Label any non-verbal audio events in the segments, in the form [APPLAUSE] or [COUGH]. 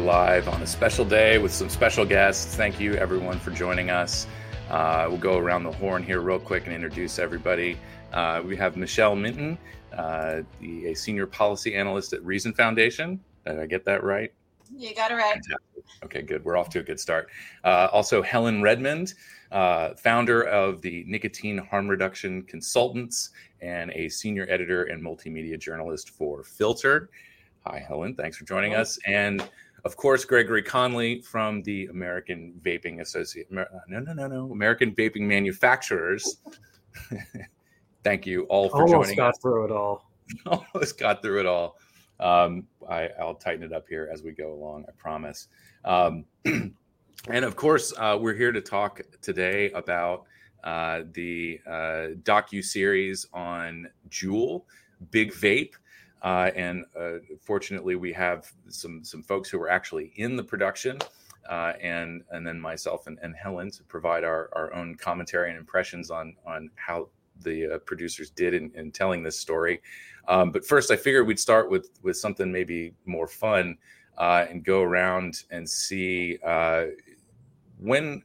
All right, we are live on a special day with some special guests. Thank you, everyone, for joining us. Uh, we'll go around the horn here real quick and introduce everybody. Uh, we have Michelle Minton, uh, the, a senior policy analyst at Reason Foundation. Did I get that right? You got it right. Fantastic. Okay, good. We're off to a good start. Uh, also, Helen Redmond, uh, founder of the Nicotine Harm Reduction Consultants and a senior editor and multimedia journalist for Filter. Hi, Helen. Thanks for joining us. And of course, Gregory Conley from the American Vaping Associate. No, no, no, no. American Vaping Manufacturers. [LAUGHS] Thank you all for Almost joining Almost got us. through it all. [LAUGHS] Almost got through it all. Um, I, I'll tighten it up here as we go along. I promise. Um, [CLEARS THROAT] and of course, uh, we're here to talk today about uh, the uh, docu series on Juul, Big Vape. Uh, and uh, fortunately, we have some some folks who are actually in the production, uh, and and then myself and, and Helen to provide our, our own commentary and impressions on on how the uh, producers did in, in telling this story. Um, but first, I figured we'd start with with something maybe more fun uh, and go around and see uh, when.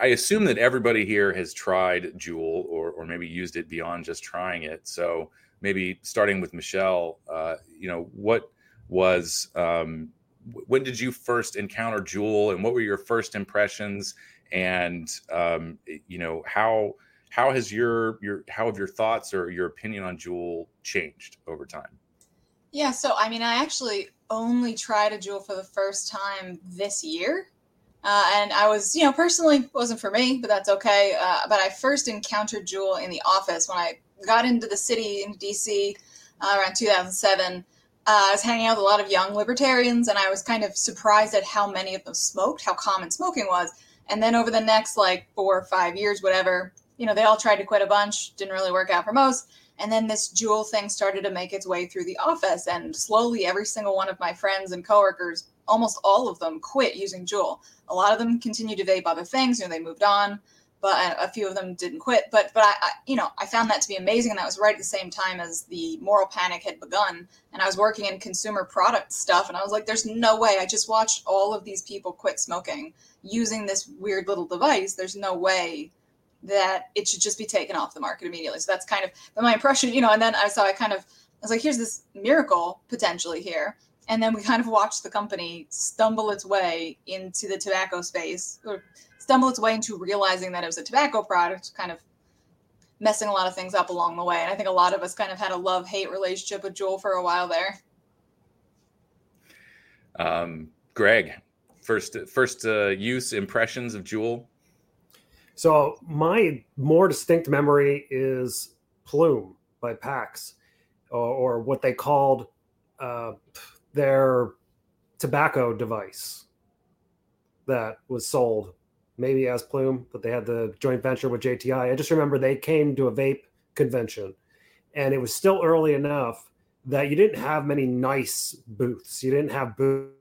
I assume that everybody here has tried Juul or or maybe used it beyond just trying it. So maybe starting with Michelle, uh, you know, what was um, when did you first encounter Juul, and what were your first impressions? And um, you know, how how has your your how have your thoughts or your opinion on Juul changed over time? Yeah, so I mean, I actually only tried a Juul for the first time this year. Uh, and I was, you know, personally wasn't for me, but that's okay. Uh, but I first encountered Juul in the office when I got into the city in DC uh, around 2007. Uh, I was hanging out with a lot of young libertarians, and I was kind of surprised at how many of them smoked, how common smoking was. And then over the next like four or five years, whatever, you know, they all tried to quit a bunch, didn't really work out for most. And then this Juul thing started to make its way through the office, and slowly every single one of my friends and coworkers, almost all of them, quit using Juul. A lot of them continued to vape other things, you know, they moved on but a few of them didn't quit. But but I, I, you know I found that to be amazing, and that was right at the same time as the moral panic had begun. And I was working in consumer product stuff, and I was like, "There's no way." I just watched all of these people quit smoking using this weird little device. There's no way that it should just be taken off the market immediately. So that's kind of my impression, you know. And then I saw I kind of I was like, "Here's this miracle potentially here." And then we kind of watched the company stumble its way into the tobacco space, or stumble its way into realizing that it was a tobacco product, kind of messing a lot of things up along the way. And I think a lot of us kind of had a love hate relationship with Juul for a while there. Um, Greg, first first uh, use impressions of Juul. So my more distinct memory is Ploom by PAX, or, or what they called uh, their tobacco device that was sold maybe as Ploom, but they had the joint venture with JTI. I just remember they came to a vape convention and it was still early enough that you didn't have many nice booths. You didn't have booths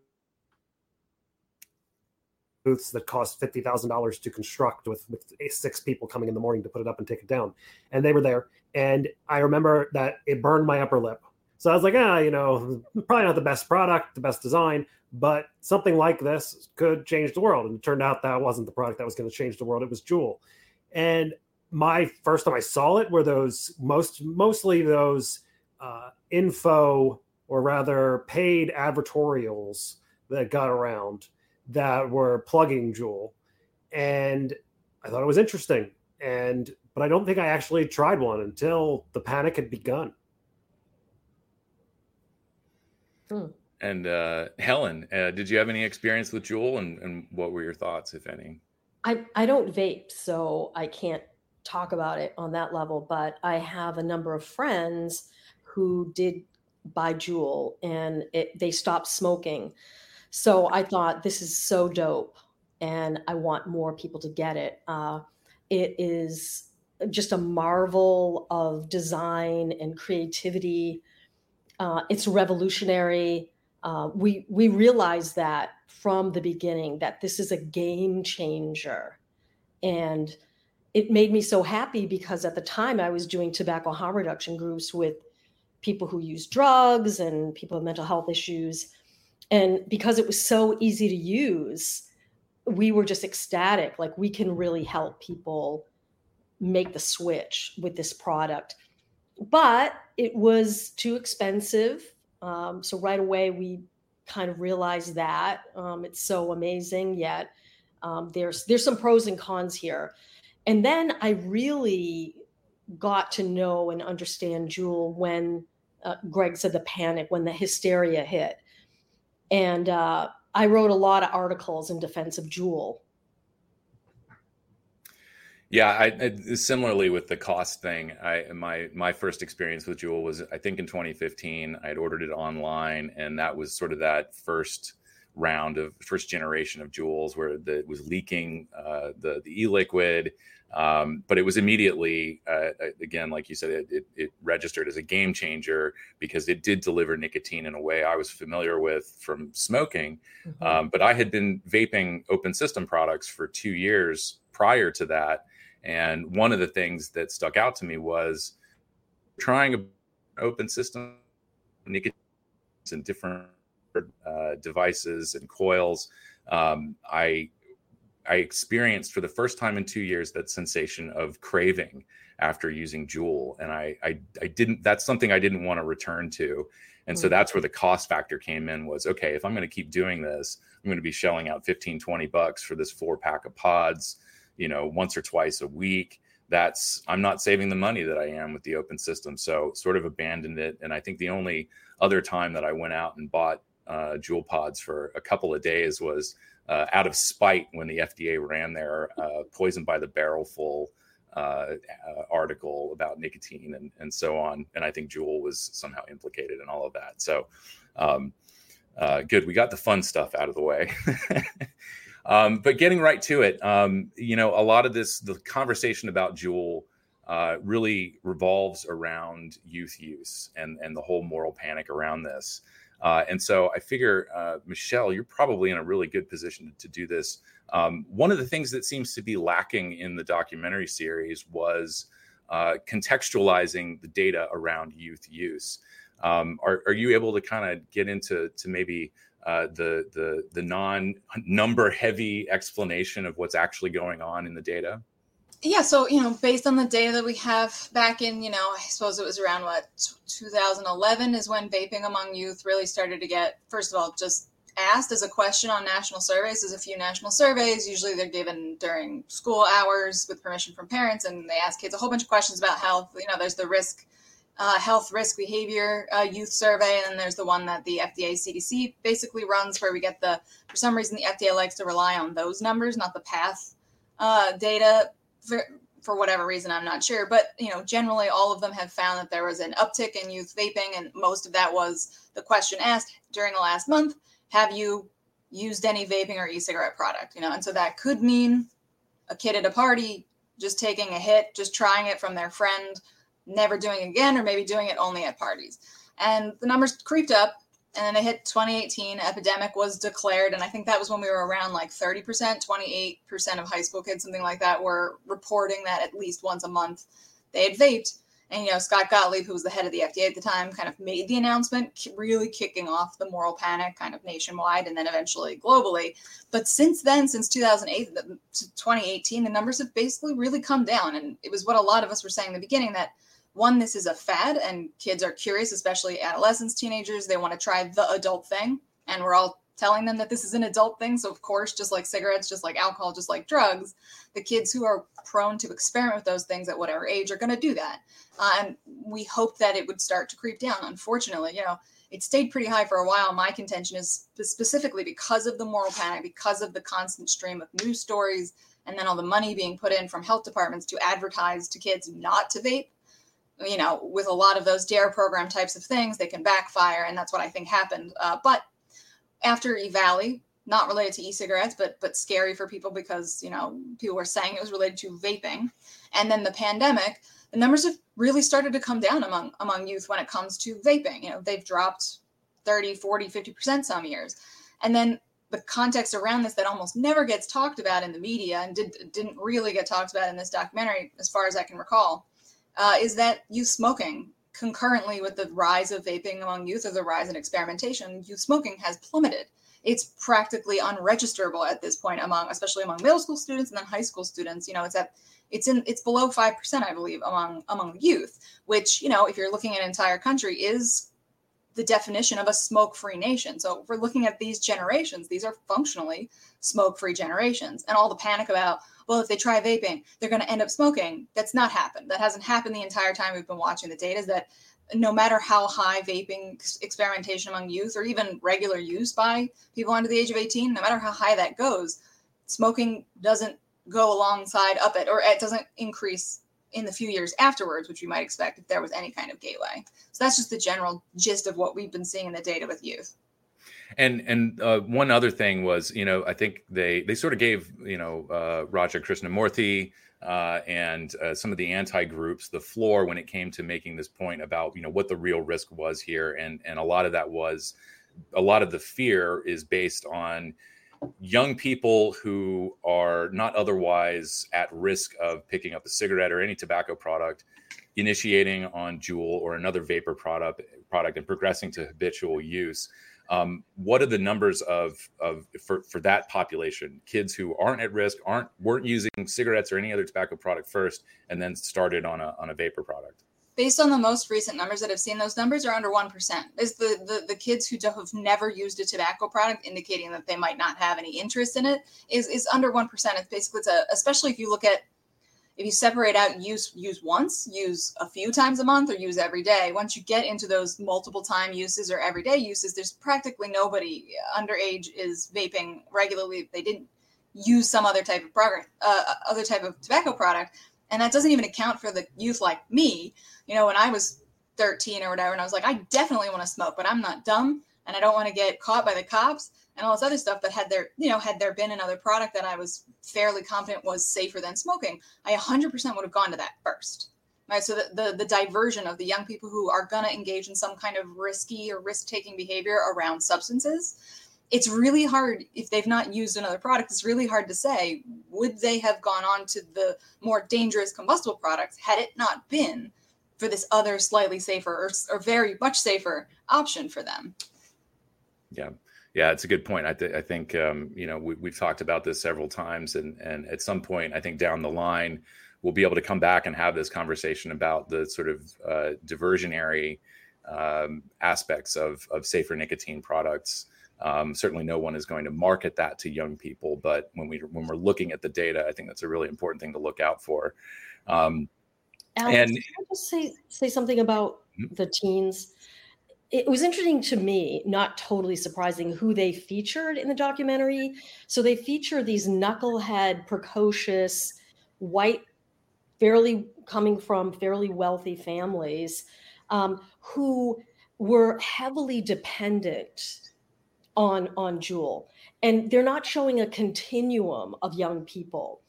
booths that cost fifty thousand dollars to construct with with six people coming in the morning to put it up and take it down. And they were there, and I remember that it burned my upper lip. So I was like, ah, you know, probably not the best product, the best design, but something like this could change the world. And it turned out that wasn't the product that was going to change the world. It was Juul. And my first time I saw it were those most mostly those uh, info or rather paid advertorials that got around that were plugging Juul. And I thought it was interesting. And but I don't think I actually tried one until the panic had begun. Hmm. And uh, Helen, uh, did you have any experience with Juul, and, and what were your thoughts, if any? I I don't vape, so I can't talk about it on that level. But I have a number of friends who did buy Juul, and it, they stopped smoking. So I thought this is so dope, and I want more people to get it. Uh, it is just a marvel of design and creativity. Uh, it's revolutionary. Uh, we we realize that from the beginning that this is a game changer, and it made me so happy because at the time I was doing tobacco harm reduction groups with people who use drugs and people with mental health issues, and because it was so easy to use we were just ecstatic. Like we can really help people make the switch with this product but it was too expensive. Um, so right away we kind of realized that um, it's so amazing yet um, there's there's some pros and cons here. And then i really got to know and understand Juul when uh, greg said the panic when the hysteria hit. And uh, I wrote a lot of articles in defense of Juul. Yeah, I, I, similarly with the cost thing. I my my first experience with Juul was I think in 2015. I had ordered it online, and that was sort of that first round of first generation of Juuls where the, it was leaking uh, the the e-liquid um, but it was immediately, uh, again, like you said, it, it, it, registered as a game changer because it did deliver nicotine in a way I was familiar with from smoking. Mm-hmm. Um, but I had been vaping open system products for two years prior to that. And one of the things that stuck out to me was trying an open system nicotine and different uh, devices and coils. Um, I I experienced for the first time in two years that sensation of craving after using Juul, and I, I, I didn't. That's something I didn't want to return to, and so mm. that's where the cost factor came in. Was okay if I'm going to keep doing this, I'm going to be shelling out 15, 20 bucks for this four pack of pods, you know, once or twice a week. That's I'm not saving the money that I am with the open system, so sort of abandoned it. And I think the only other time that I went out and bought uh, Juul pods for a couple of days was uh, out of spite when the FDA ran their uh, poison by the barrelful uh, article about nicotine and, and so on. And I think Juul was somehow implicated in all of that. So um, uh, good. We got the fun stuff out of the way. [LAUGHS] um, but getting right to it, um, you know, a lot of this, the conversation about Juul uh, really revolves around youth use and, and the whole moral panic around this. Uh, and so I figure, uh, Michelle, you're probably in a really good position to do this. Um, one of the things that seems to be lacking in the documentary series was uh, contextualizing the data around youth use. Um, are, are, you able to kind of get into to maybe uh, the the the non number heavy explanation of what's actually going on in the data? yeah so you know based on the data that we have back in you know i suppose it was around what 2011 is when vaping among youth really started to get first of all just asked as a question on national surveys. There's a few national surveys. Usually they're given during school hours with permission from parents and they ask kids a whole bunch of questions about health. You know there's the risk uh, health risk behavior uh, youth survey and then there's the one that the fda cdc basically runs where we get the for some reason the fda likes to rely on those numbers not the PATH uh, data for, for whatever reason, I'm not sure. But you know, generally, all of them have found that there was an uptick in youth vaping, and most of that was the question asked during the last month: Have you used any vaping or e-cigarette product? You know, and so that could mean a kid at a party just taking a hit, just trying it from their friend, never doing again, or maybe doing it only at parties. And the numbers creeped up and then it hit 2018 epidemic was declared and i think that was when we were around like 30% 28% of high school kids something like that were reporting that at least once a month they had vaped. And you know scott gottlieb who was the head of the fda at the time kind of made the announcement really kicking off the moral panic kind of nationwide and then eventually globally. But since then since 2008 to 2018 the numbers have basically really come down. And it was what a lot of us were saying in the beginning that one, this is a fad and kids are curious, especially adolescents, teenagers. They want to try the adult thing. And we're all telling them that this is an adult thing. So, of course, just like cigarettes, just like alcohol, just like drugs, the kids who are prone to experiment with those things at whatever age are going to do that. Uh, and we hope that it would start to creep down. Unfortunately, you know, it stayed pretty high for a while. My contention is specifically because of the moral panic, because of the constant stream of news stories, and then all the money being put in from health departments to advertise to kids not to vape you know, with a lot of those DARE program types of things, they can backfire, and that's what I think happened. Uh, but after EVALI, not related to e-cigarettes, but but scary for people because you know people were saying it was related to vaping, and then the pandemic, the numbers have really started to come down among among youth when it comes to vaping. You know, they've dropped 30, 40, 50% some years, and then the context around this that almost never gets talked about in the media and did, didn't really get talked about in this documentary, as far as I can recall, uh, is that youth smoking concurrently with the rise of vaping among youth or the rise in experimentation, youth smoking has plummeted. It's practically unregisterable at this point among, especially among middle school students and then high school students. You know, it's at it's in it's below five percent, I believe, among among youth, which you know, if you're looking at an entire country, is the definition of a smoke-free nation. So if we're looking at these generations, these are functionally smoke-free generations, and all the panic about well, if they try vaping, they're going to end up smoking. That's not happened. That hasn't happened the entire time we've been watching the data. Is that no matter how high vaping experimentation among youth or even regular use by people under the age of 18, no matter how high that goes, smoking doesn't go alongside up it or it doesn't increase in the few years afterwards, which we might expect if there was any kind of gateway. So that's just the general gist of what we've been seeing in the data with youth. And and uh, one other thing was, you know, I think they they sort of gave you know uh, Raja Krishnamoorthi uh, and uh, some of the anti groups the floor when it came to making this point about you know what the real risk was here, and and a lot of that was a lot of the fear is based on young people who are not otherwise at risk of picking up a cigarette or any tobacco product initiating on Juul or another vapor product product and progressing to habitual use um, what are the numbers of of for for that population kids who aren't at risk aren't weren't using cigarettes or any other tobacco product first and then started on a on a vapor product based on the most recent numbers that I've seen, those numbers are under 1%. Is the, the, the kids who have never used a tobacco product, indicating that they might not have any interest in it, is, is under 1%. It's basically, it's a, especially if you look at if you separate out use use once, use a few times a month, or use every day, once you get into those multiple time uses or everyday uses, there's practically nobody underage is vaping regularly. If They didn't use some other type of product, uh, other type of tobacco product, and that doesn't even account for the youth like me. You know, when I was 13 or whatever, and I was like, I definitely want to smoke, but I'm not dumb, and I don't want to get caught by the cops and all this other stuff. But had there, you know, had there been another product that I was fairly confident was safer than smoking, I 100% would have gone to that first. Right. So the, the, the diversion of the young people who are going to engage in some kind of risky or risk taking behavior around substances, it's really hard if they've not used another product. It's really hard to say would they have gone on to the more dangerous combustible products had it not been for this other slightly safer or, or very much safer option for them. Yeah. Yeah, it's a good point. I, th- I think um, you know we, have talked about this several times, and and at some point, I think down the line, we'll be able to come back and have this conversation about the sort of uh, diversionary um, aspects of of safer nicotine products. Um, certainly, no one is going to market that to young people, but when we when we're looking at the data, I think that's a really important thing to look out for. Um, Alex, and can I just say say something about mm-hmm. the teens? It was interesting to me, not totally surprising, who they featured in the documentary. So they feature these knucklehead, precocious, white, fairly coming from fairly wealthy families um, who were heavily dependent on on Juul, and they're not showing a continuum of young people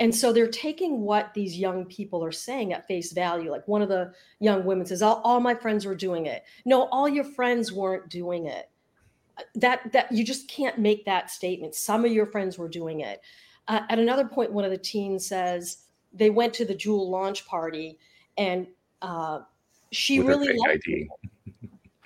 and so they're taking what these young people are saying at face value. Like one of the young women says all, all my friends were doing it. No all your friends weren't doing it. That that you just can't make that statement. Some of your friends were doing it. Uh, at another point one of the teens says they went to the Juul launch party and uh, she with really her fake id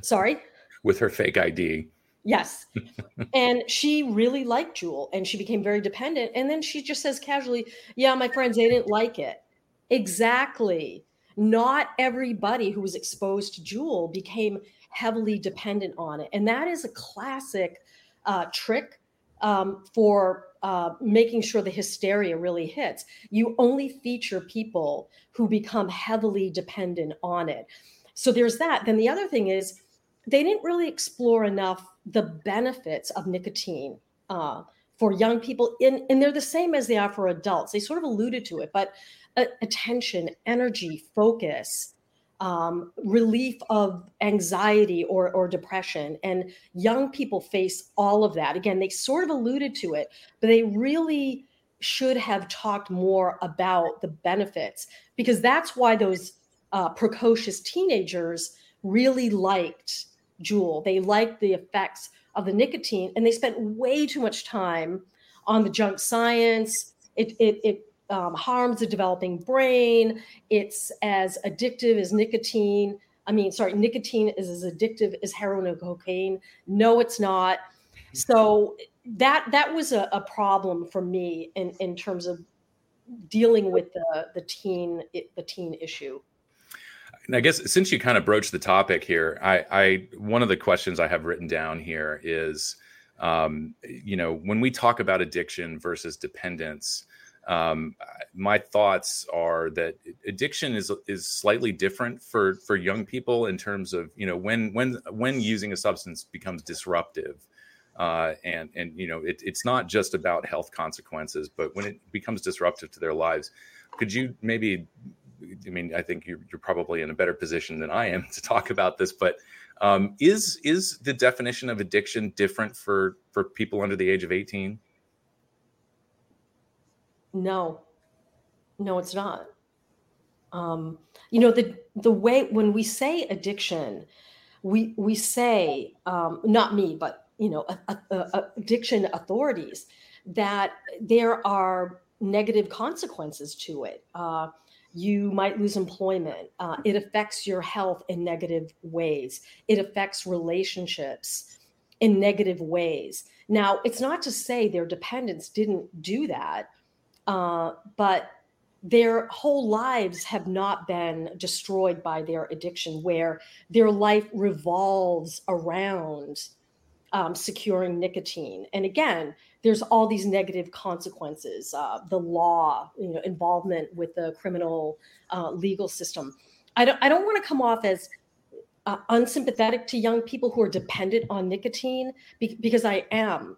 sorry? With her fake id Yes. [LAUGHS] and she really liked Juul and she became very dependent. And then she just says casually, Yeah, my friends, they didn't like it. Exactly. Not everybody who was exposed to Juul became heavily dependent on it. And that is a classic uh, trick um, for uh, making sure the hysteria really hits. You only feature people who become heavily dependent on it. So there's that. Then the other thing is, they didn't really explore enough the benefits of nicotine uh, for young people in, and they're the same as they are for adults. They sort of alluded to it but uh, attention energy focus um, relief of anxiety or, or depression. And young people face all of that. Again they sort of alluded to it but they really should have talked more about the benefits because that's why those uh, precocious teenagers really liked Juul. They liked the effects of the nicotine, and they spent way too much time on the junk science. It it, it um, harms the developing brain. It's as addictive as nicotine. I mean, sorry, nicotine is as addictive as heroin or cocaine. No, it's not. So that that was a, a problem for me in, in terms of dealing with the the teen the teen issue. And I guess since you kind of broached the topic here, I, I one of the questions I have written down here is, um, you know, when we talk about addiction versus dependence, um, my thoughts are that addiction is is slightly different for for young people in terms of you know when when when using a substance becomes disruptive. Uh, and and you know it, it's not just about health consequences, but when it becomes disruptive to their lives, could you maybe I mean, I think you're, you're, probably in a better position than I am [LAUGHS] to talk about this, but um, is is the definition of addiction different for for people under the age of 18? No, no, it's not. Um, you know, the the way when we say addiction, we we say um, not me, but you know, a, a, a addiction authorities that there are negative consequences to it. Uh, you might lose employment. Uh, it affects your health in negative ways. It affects relationships in negative ways. Now, it's not to say their dependents didn't do that, uh, but their whole lives have not been destroyed by their addiction, where their life revolves around um, securing nicotine. And again, there's all these negative consequences, uh, the law, you know, involvement with the criminal uh, legal system. I don't, I don't want to come off as uh, unsympathetic to young people who are dependent on nicotine be- because I am,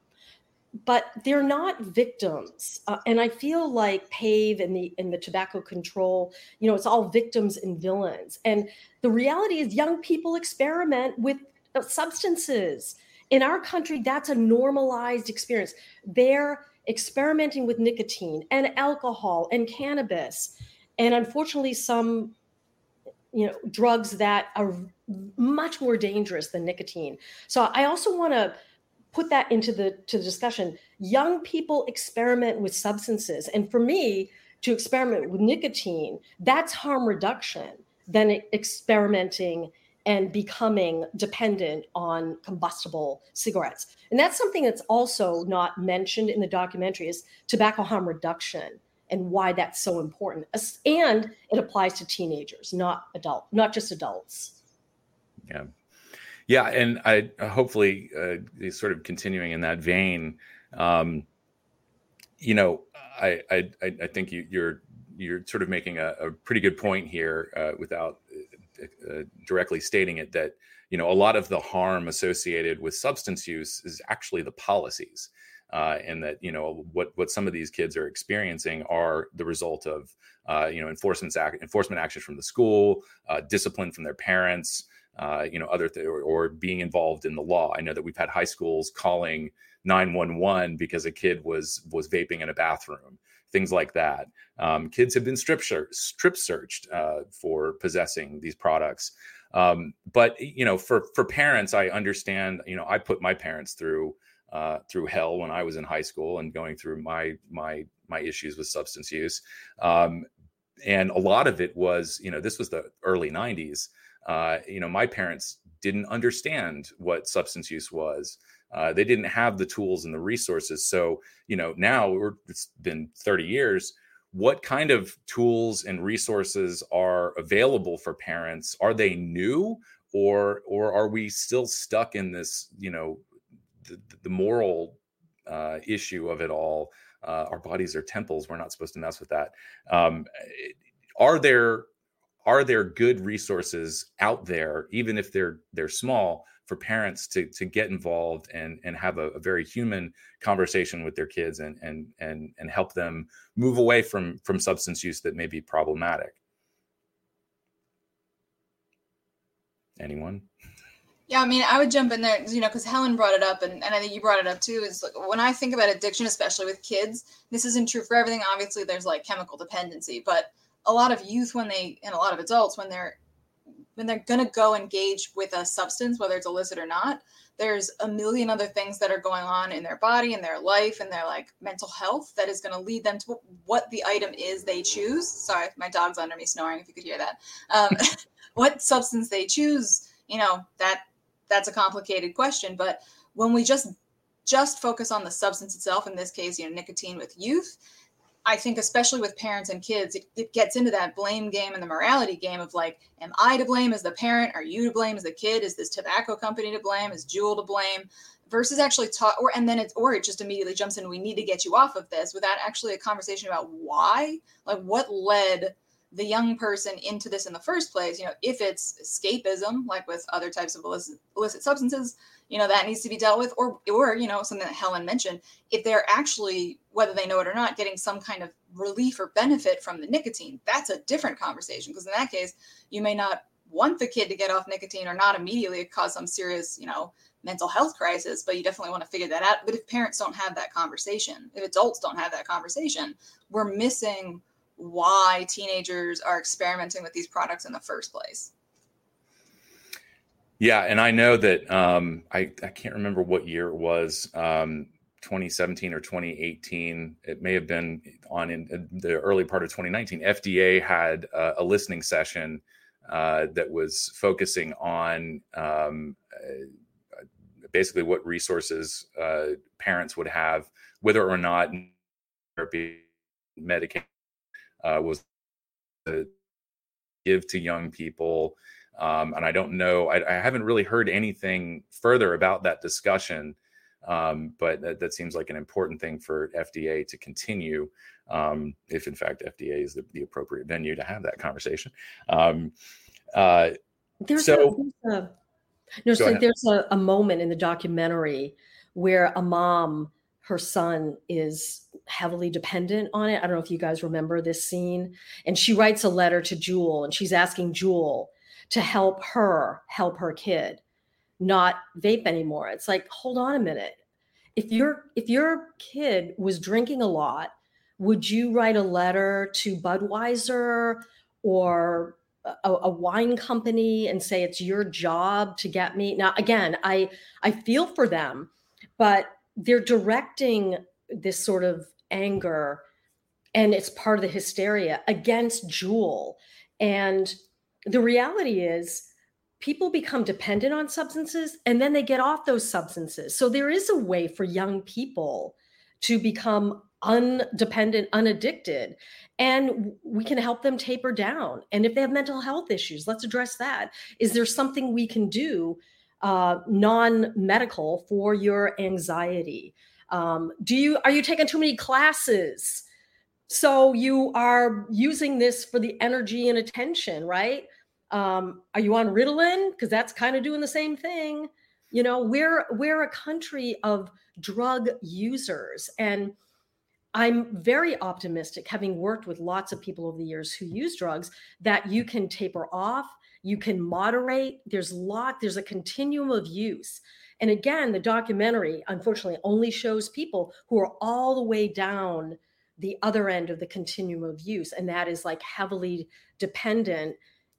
but they're not victims. Uh, and I feel like PAVE and the and the tobacco control, you know, it's all victims and villains. And the reality is, young people experiment with substances in our country, that's a normalized experience. They're experimenting with nicotine and alcohol and cannabis, and unfortunately, some you know drugs that are much more dangerous than nicotine. So I also want to put that into the to the discussion. Young people experiment with substances, and for me, to experiment with nicotine, that's harm reduction than experimenting and becoming dependent on combustible cigarettes. And that's something that's also not mentioned in the documentary is tobacco harm reduction and why that's so important. And it applies to teenagers, not adult, not just adults. Yeah. Yeah, and I hopefully uh, sort of continuing in that vein. Um, you know, I I I think you, you're you're sort of making a, a pretty good point here uh, without uh, directly stating it that you know a lot of the harm associated with substance use is actually the policies uh, and that you know what what some of these kids are experiencing are the result of uh, you know enforcement act, enforcement actions from the school, uh, discipline from their parents, uh, you know other th- or, or, being involved in the law. I know that we've had high schools calling 911 because a kid was was vaping in a bathroom things like that. Um, kids have been strip, strip searched uh, for possessing these products. Um, but you know, for for parents, I understand. You know, I put my parents through uh, through hell when I was in high school and going through my my my issues with substance use. Um, and a lot of it was, you know, this was the early '90s. Uh, you know, my parents didn't understand what substance use was. Uh, they didn't have the tools and the resources. So, you know, now it's been 30 years. What kind of tools and resources are available for parents? Are they new, or or are we still stuck in this, you know, the, the moral uh, issue of it all? Uh, our bodies are temples. We're not supposed to mess with that. Um, are there are there good resources out there, even if they're they're small, for parents to to get involved and and have a, a, very human conversation with their kids and and and and help them move away from from substance use that may be problematic anyone yeah, I mean, I would jump in there, you know, because Helen brought it up, and, and I think you brought it up too. Is like, when I think about addiction, especially with kids, this isn't true for everything. Obviously, there's like chemical dependency, but a lot of youth, when they, and a lot of adults, when they're when they're going to go engage with a substance, whether it's illicit or not, there's a million other things that are going on in their body in their life and their like mental health that is going to lead them to what the item is they choose. Sorry my dog's under me snoring if you could hear that. Um, [LAUGHS] what substance they choose you know that that's a complicated question but when we just just focus on the substance itself in this case you know nicotine with youth I think, especially with parents and kids, it, it, gets into that blame game and the morality game of like, am I to blame as the parent? Are you to blame as the kid? Is this tobacco company to blame? Is Juul to blame? Versus actually talk, or and then it's or it just immediately jumps in. We need to get you off of this without actually a conversation about why, like what led the young person into this in the first place. You know, if it's escapism, like with other types of illicit, illicit substances, you know that needs to be dealt with or or you know something that helen mentioned if they're actually whether they know it or not getting some kind of relief or benefit from the nicotine that's a different conversation because in that case you may not want the kid to get off nicotine or not immediately cause some serious you know mental health crisis but you definitely want to figure that out. But if parents don't have that conversation if adults don't have that conversation we're missing why teenagers are experimenting with these products in the first place yeah, and I know that um, I I can't remember what year it was, um, 2017 or 2018. It may have been on in the early part of 2019. FDA had uh, a listening session uh, that was focusing on um, uh, basically what resources uh, parents would have, whether or not therapy medication uh, was to give to young people. Um, and I don't know, I, I, haven't really heard anything further about that discussion. Um, but that, that, seems like an important thing for FDA to continue, um, if in fact FDA is the, the, appropriate venue to have that conversation. Um, uh, there's so, a, there's a, no, so there's a, a moment in the documentary where a mom, her son is heavily dependent on it. I don't know if you guys remember this scene. And she writes a letter to Juul and she's asking Juul, to help her help her kid not vape anymore. It's like, hold on a minute. If your if your kid was drinking a lot, would you write a letter to Budweiser or a, a, wine company and say it's your job to get me? Now again, I I feel for them, but they're directing this sort of anger and it's part of the hysteria against Juul And the reality is people become dependent on substances and then they get off those substances. So there is a way for young people to become undependent, unaddicted, and we can help them taper down. And if they have mental health issues, let's address that. Is there something we can do uh, non-medical for your anxiety? Um, do you are you taking too many classes? So you are using this for the energy and attention, right? Um, are you on Ritalin? Because that's kind of doing the same thing. You know, we're we're a country of drug users, and I'm very optimistic, having worked with lots of people over the years who use drugs, that you can taper off, you can moderate. There's lot, there's a continuum of use. And again, the documentary unfortunately only shows people who are all the way down the other end of the continuum of use, and that is like heavily dependent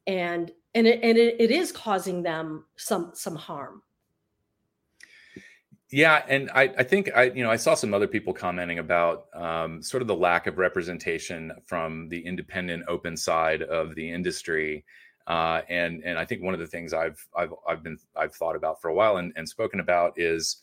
and and it, and it, it is causing them some some harm. Yeah and I, I think i you know i saw some other people commenting about um, sort of the lack of representation from the independent open side of the industry. Uh, and and i think one of the things i've i've i've been i've thought about for a while and, and spoken about is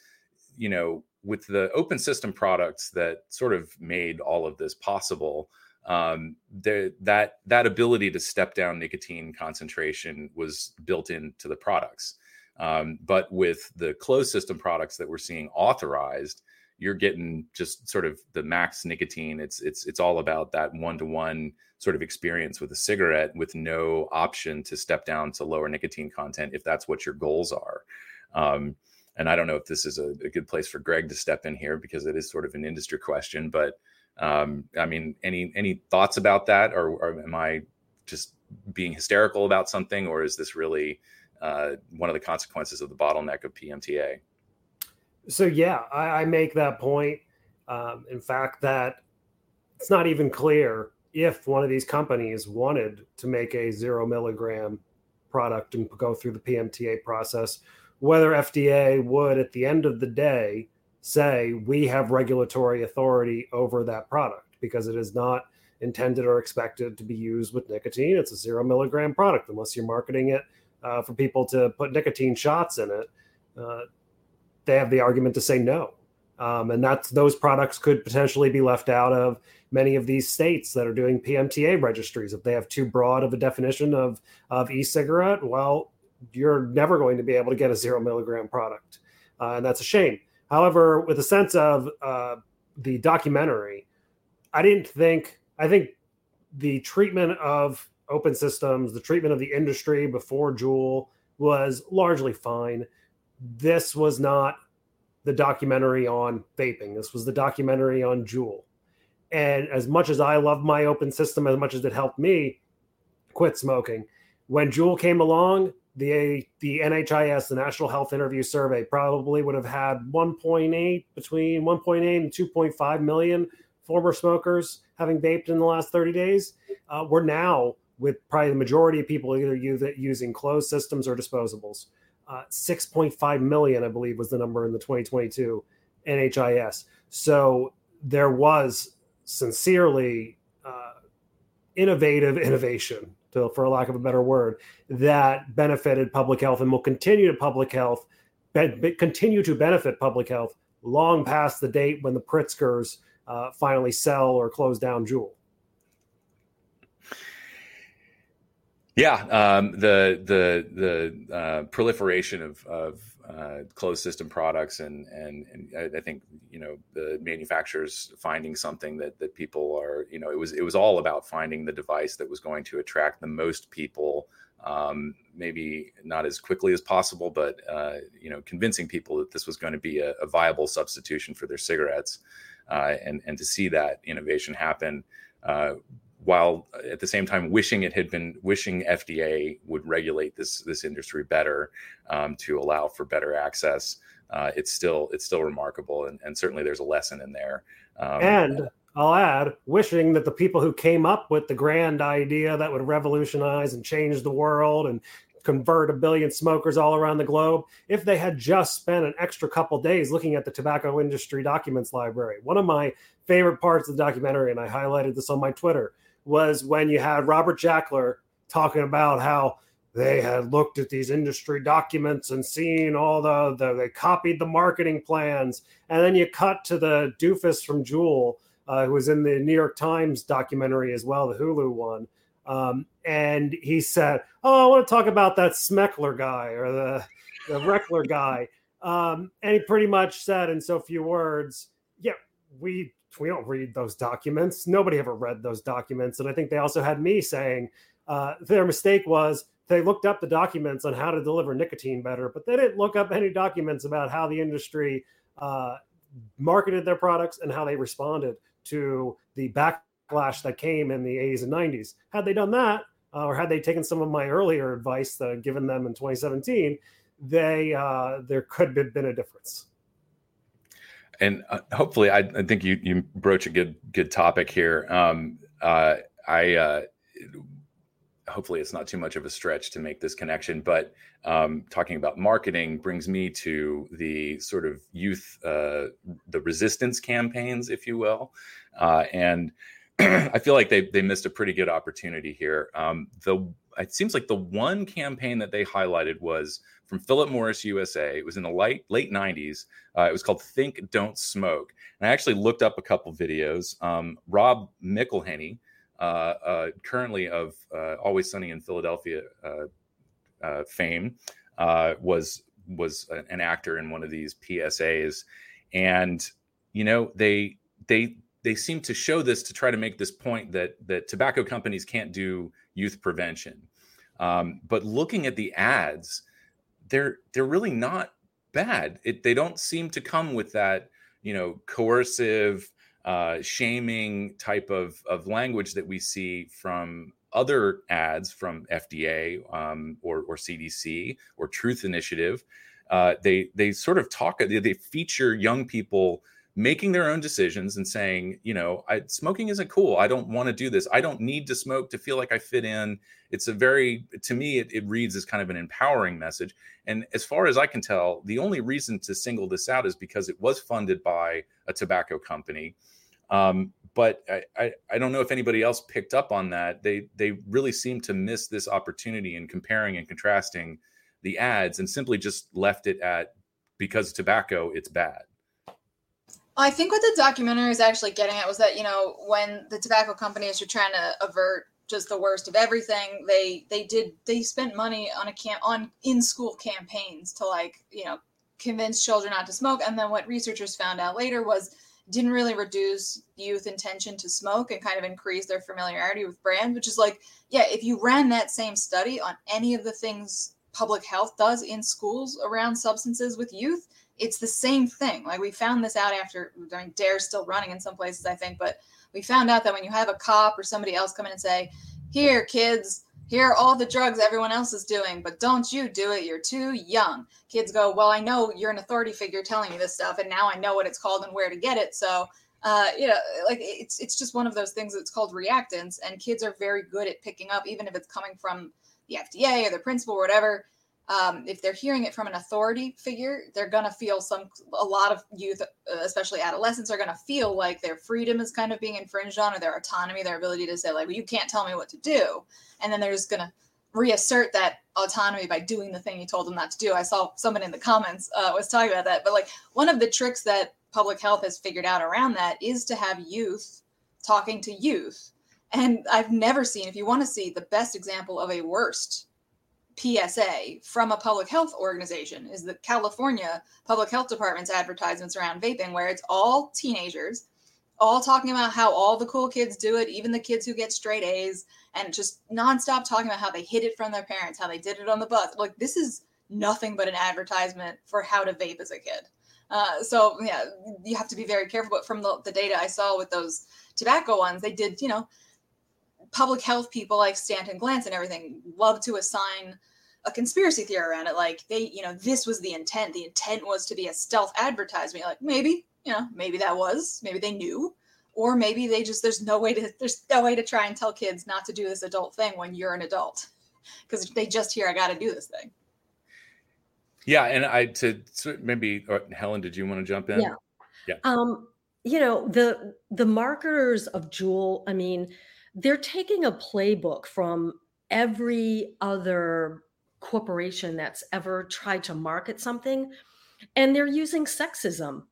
you know with the open system products that sort of made all of this possible um, the, that that ability to step down nicotine concentration was built into the products. Um, but with the closed system products that we're seeing authorized, you're getting just sort of the max nicotine. It's it's it's all about that one to one sort of experience with a cigarette with no option to step down to lower nicotine content if that's what your goals are. Um, and I don't know if this is a, a, good place for Greg to step in here because it is sort of an industry question, but um, I mean, any any thoughts about that, or, or, am I just being hysterical about something, or is this really uh, one of the consequences of the bottleneck of PMTA? So yeah, I, I make that point. Um, in fact, that it's not even clear if one of these companies wanted to make a zero milligram product and go through the PMTA process, whether FDA would, at the end of the day, say we have regulatory authority over that product because it is not intended or expected to be used with nicotine. It's a zero milligram product unless you're marketing it uh, for people to put nicotine shots in it. Uh, they have the argument to say no. Um, and that's those products could potentially be left out of many of these states that are doing PMTA registries. If they have too broad of a definition of, of e-cigarette, well, you're never going to be able to get a zero milligram product. Uh, and that's a shame. However, with a sense of uh, the documentary, I didn't think, I think the treatment of open systems, the treatment of the industry before Juul was largely fine. This was not the documentary on vaping. This was the documentary on Juul. And as much as I love my open system, as much as it helped me quit smoking, when Juul came along, the the NHIS, the National Health Interview Survey, probably would have had 1.8 between 1.8 and 2.5 million former smokers having vaped in the last 30 days. Uh, we're now with probably the majority of people either using closed systems or disposables. Uh, 6.5 million, I believe, was the number in the 2022 NHIS. So there was sincerely uh, innovative innovation to, for lack of a better word, that benefited public health and will continue to public health, be, continue to benefit public health long past the date when the Pritzkers uh, finally sell or close down Juul. Yeah, um, the the the uh, proliferation of, of uh, closed system products and and and I think you know the manufacturers finding something that that people are you know it was it was all about finding the device that was going to attract the most people um, maybe not as quickly as possible but uh, you know convincing people that this was going to be a, a viable substitution for their cigarettes uh, and and to see that innovation happen uh, while at the same time wishing it had been wishing FDA would regulate this this industry better um, to allow for better access. Uh, it's still it's still remarkable, and, and certainly there's a lesson in there. Um, and I'll add, wishing that the people who came up with the grand idea that would revolutionize and change the world and convert a billion smokers all around the globe, if they had just spent an extra couple days looking at the tobacco industry documents library. One of my favorite parts of the documentary, and I highlighted this on my Twitter, was when you had Robert Jackler talking about how they had looked at these industry documents and seen all the, the they copied the marketing plans. And then you cut to the doofus from Juul uh, who was in the new york times documentary as well the hulu one. Um, and he said oh i want to talk about that smeckler guy or the, the reckler guy. Um, and he pretty much said in so few words yeah we we don't read those documents. Nobody ever read those documents. And I think they also had me saying uh, their mistake was they looked up the documents on how to deliver nicotine better, but they didn't look up any documents about how the industry uh, marketed their products and how they responded to the backlash that came in the 80s and 90s. Had they done that, uh, or had they taken some of my earlier advice that I'd given them in 2017, they uh, there could have been a difference and uh, hopefully, I, I, think you you broach a good good topic here. Um, uh, I uh, hopefully it's not too much of a stretch to make this connection, but um, talking about marketing brings me to the sort of youth, uh, the resistance campaigns, if you will, uh, and [CLEARS THROAT] I feel like they they missed a pretty good opportunity here. Um, the it seems like the one campaign that they highlighted was from Philip Morris USA. It was in the late late 90s. Uh, it was called Think Don't Smoke. And I actually looked up a couple videos. Um, Rob McElhenney, uh, uh, currently of uh, Always Sunny in Philadelphia uh, uh, fame, was was an actor in one of these PSAs, and you know they they they seem to show this to try to make this point that that tobacco companies can't do youth prevention. Um, but looking at the ads, they're they're really not bad. It, they don't seem to come with that you know coercive, uh, shaming type of of language that we see from other ads from FDA um, or, or CDC or Truth Initiative. Uh, they they sort of talk. They feature young people making their own decisions and saying, you know, I, smoking isn't cool. I don't want to do this. I don't need to smoke to feel like I fit in. It's a very, to me, it, it reads as kind of an empowering message. And as far as I can tell, the only reason to single this out is because it was funded by a tobacco company. Um, but I, I, I don't know if anybody else picked up on that. They they really seem to miss this opportunity in comparing and contrasting the ads and simply just left it at because tobacco it's bad. I think what the documentary is actually getting at was that you know when the tobacco companies are trying to avert just the worst of everything, they they did they spent money on a camp on in school campaigns to like you know convince children not to smoke, and then what researchers found out later was didn't really reduce youth intention to smoke and kind of increase their familiarity with brands, which is like, yeah, if you ran that same study on any of the things public health does in schools around substances with youth, it's the same thing. Like we found this out after during Dare still running in some places, I think, but we found out that when you have a cop or somebody else come in and say, Here, kids, here are all the drugs everyone else is doing, but don't you do it. You're too young. Kids go, Well, I know you're an authority figure telling me this stuff, and now I know what it's called and where to get it. So, uh, you know, like it's it's just one of those things that's called reactance, and kids are very good at picking up, even if it's coming from the FDA or the principal or whatever um, if they're hearing it from an authority figure, they're gonna feel some. A lot of youth, uh, especially adolescents, are gonna feel like their freedom is kind of being infringed on, or their autonomy, their ability to say like, "Well, you can't tell me what to do," and then they're just gonna reassert that autonomy by doing the thing you told them not to do. I saw someone in the comments uh, was talking about that, but like one of the tricks that public health has figured out around that is to have youth talking to youth. And I've never seen, if you want to see the best example of a worst PSA from a public health organization is the California Public Health Department's advertisements around vaping, where it's all teenagers, all talking about how all the cool kids do it, even the kids who get straight A's, and just nonstop talking about how they hid it from their parents, how they did it on the bus. Like, this is nothing but an advertisement for how to vape as a kid. Uh, so, yeah, you have to be very careful. But from the, the data I saw with those tobacco ones, they did, you know, public health people like Stanton Glantz and everything love to assign a conspiracy theory around it. Like they, you know, this was the intent. The intent was to be a stealth advertisement. Like maybe, you know, maybe that was, maybe they knew, or maybe they just there's no way to there's no way to try and tell kids not to do this adult thing when you're an adult because they just hear I got to do this thing. Yeah, and I to maybe uh, Helen, did you want to jump in? Yeah. Yeah. Um, you know the the marketers of Juul. I mean they're taking a playbook from every other corporation that's ever tried to market something and they're using sexism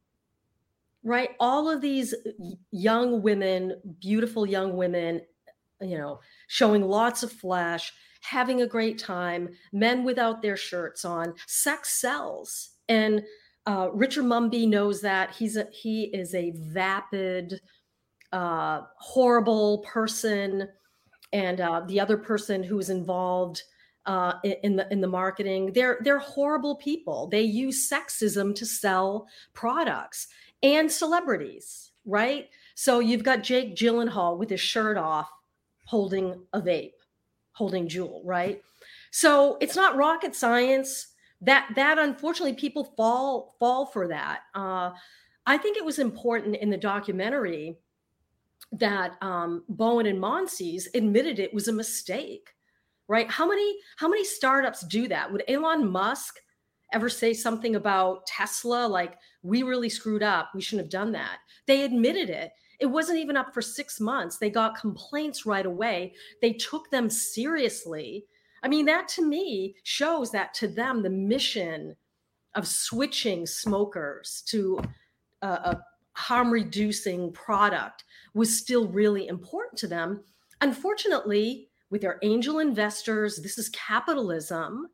right? All of these young women beautiful young women you know showing lots of flesh having a great time men without their shirts on sex sells. And uh, richard mumby knows that. He's a he is a vapid uh, horrible person and uh, the other person who was involved uh, in the in the marketing. They're they're horrible people. They use sexism to sell products and celebrities right? So you've got jake gyllenhaal with his shirt off holding a vape holding Juul right? So it's not rocket science. That that unfortunately people fall fall for that. Uh, i think it was important in the documentary that um, Bowen and Monsees admitted it was a mistake, right? How many how many startups do that? Would Elon Musk ever say something about Tesla like we really screwed up, we shouldn't have done that? They admitted it. It wasn't even up for 6 months. They got complaints right away. They took them seriously. I mean, that to me shows that to them the mission of switching smokers to a, a harm reducing product was still really important to them. Unfortunately, with their angel investors, this is capitalism.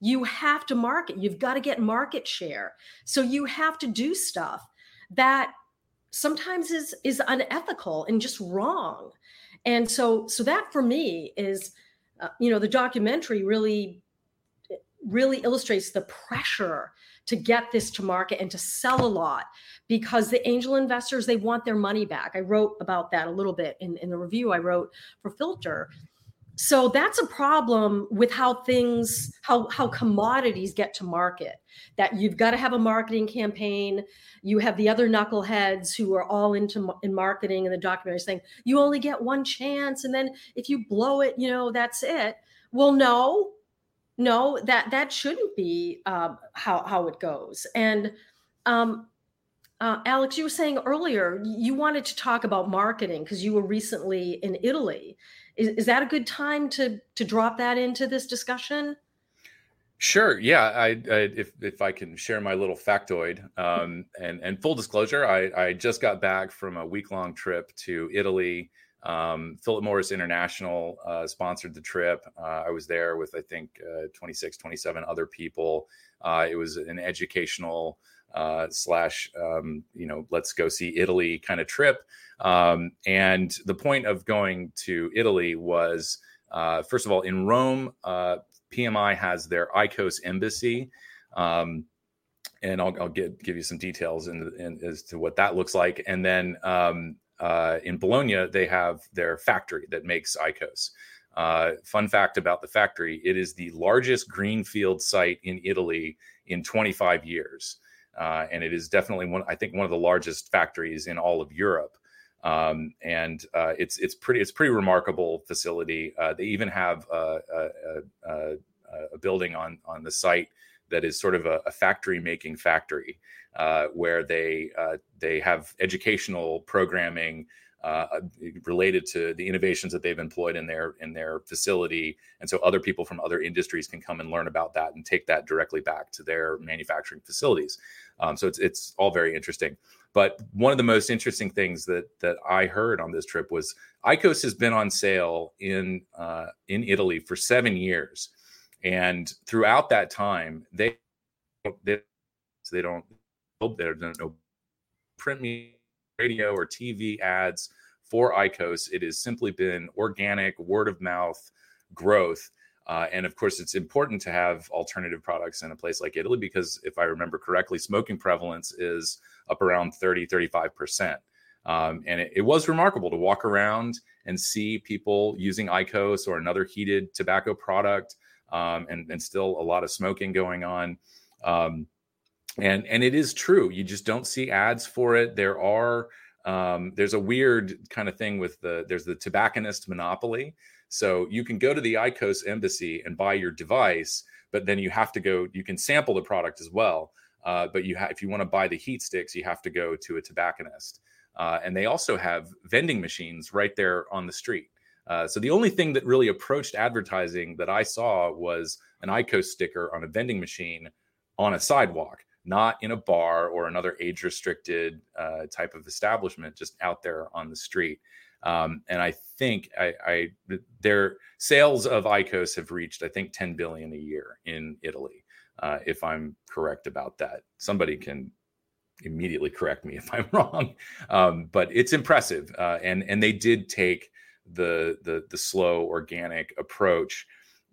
You have to market, you've got to get market share. So you have to do stuff that sometimes is is unethical and just wrong. And so so that for me is uh, you know the documentary really really illustrates the pressure to get this to market and to sell a lot because the angel investors they want their money back. I wrote about that a little bit in, in the review i wrote for filter. So that's a problem with how things how how commodities get to market that you've got to have a marketing campaign. You have the other knuckleheads who are all into in marketing and the documentary saying you only get one chance and then if you blow it you know that's it. Well no no that that shouldn't be uh, how how it goes and um, uh, Alex, you were saying earlier you wanted to talk about marketing because you were recently in Italy. Is, is that a good time to to drop that into this discussion? Sure. Yeah. I, I, if if I can share my little factoid, um, and and full disclosure, I I just got back from a week long trip to Italy. Um, Philip Morris International uh, sponsored the trip. Uh, I was there with I think uh, 26, 27 other people. Uh, it was an educational uh, slash um, you know let's go see Italy kind of trip. Um, and the point of going to Italy was uh, first of all in Rome, PMI has their IQOS embassy. Um, and I'll, I'll get, give you some details in, in, as to what that looks like. And then um, uh, in Bologna, they have their factory that makes IQOS. Uh, fun fact about the factory it is the largest greenfield site in Italy in 25 years uh, and it is definitely one. I think one of the largest factories in all of Europe. Um, and uh, it's it's pretty it's pretty remarkable facility. Uh, they even have a, a, a, a, building on on the site that is sort of a, factory making factory uh, where they uh, they have educational programming uh, related to the innovations that they've employed in their in their facility, and so other people from other industries can come and learn about that and take that directly back to their manufacturing facilities. Um, so it's it's all very interesting. But one of the most interesting things that that I heard on this trip was IQOS has been on sale in uh, in Italy for seven years, and throughout that time they they, they don't there's no print me radio or TV ads for IQOS. It has simply been organic, word of mouth growth. Uh, and of course, it's important to have alternative products in a place like Italy because, if I remember correctly, smoking prevalence is up around 30, 35%. Um, and it, it, was remarkable to walk around and see people using IQOS or another heated tobacco product, um, and, and, still a lot of smoking going on. Um, and and it is true. You just don't see ads for it. There are um, there's a weird kind of thing with the there's the tobacconist monopoly. So you can go to the IQOS embassy and buy your device but then you have to go you can sample the product as well. Uh, but you have if you want to buy the heat sticks you have to go to a tobacconist. Uh, and they also have vending machines right there on the street uh, so the only thing that really approached advertising that i saw was an IQOS sticker on a vending machine on a sidewalk not in a bar or another age restricted uh, type of establishment, just out there on the street. Um, and I think I, I, their sales of IQOS have reached, I think, 10 billion a year in Italy, uh, if I'm correct about that. Somebody can immediately correct me if I'm [LAUGHS] wrong, um, but it's impressive. Uh, and and they did take the the the slow organic approach.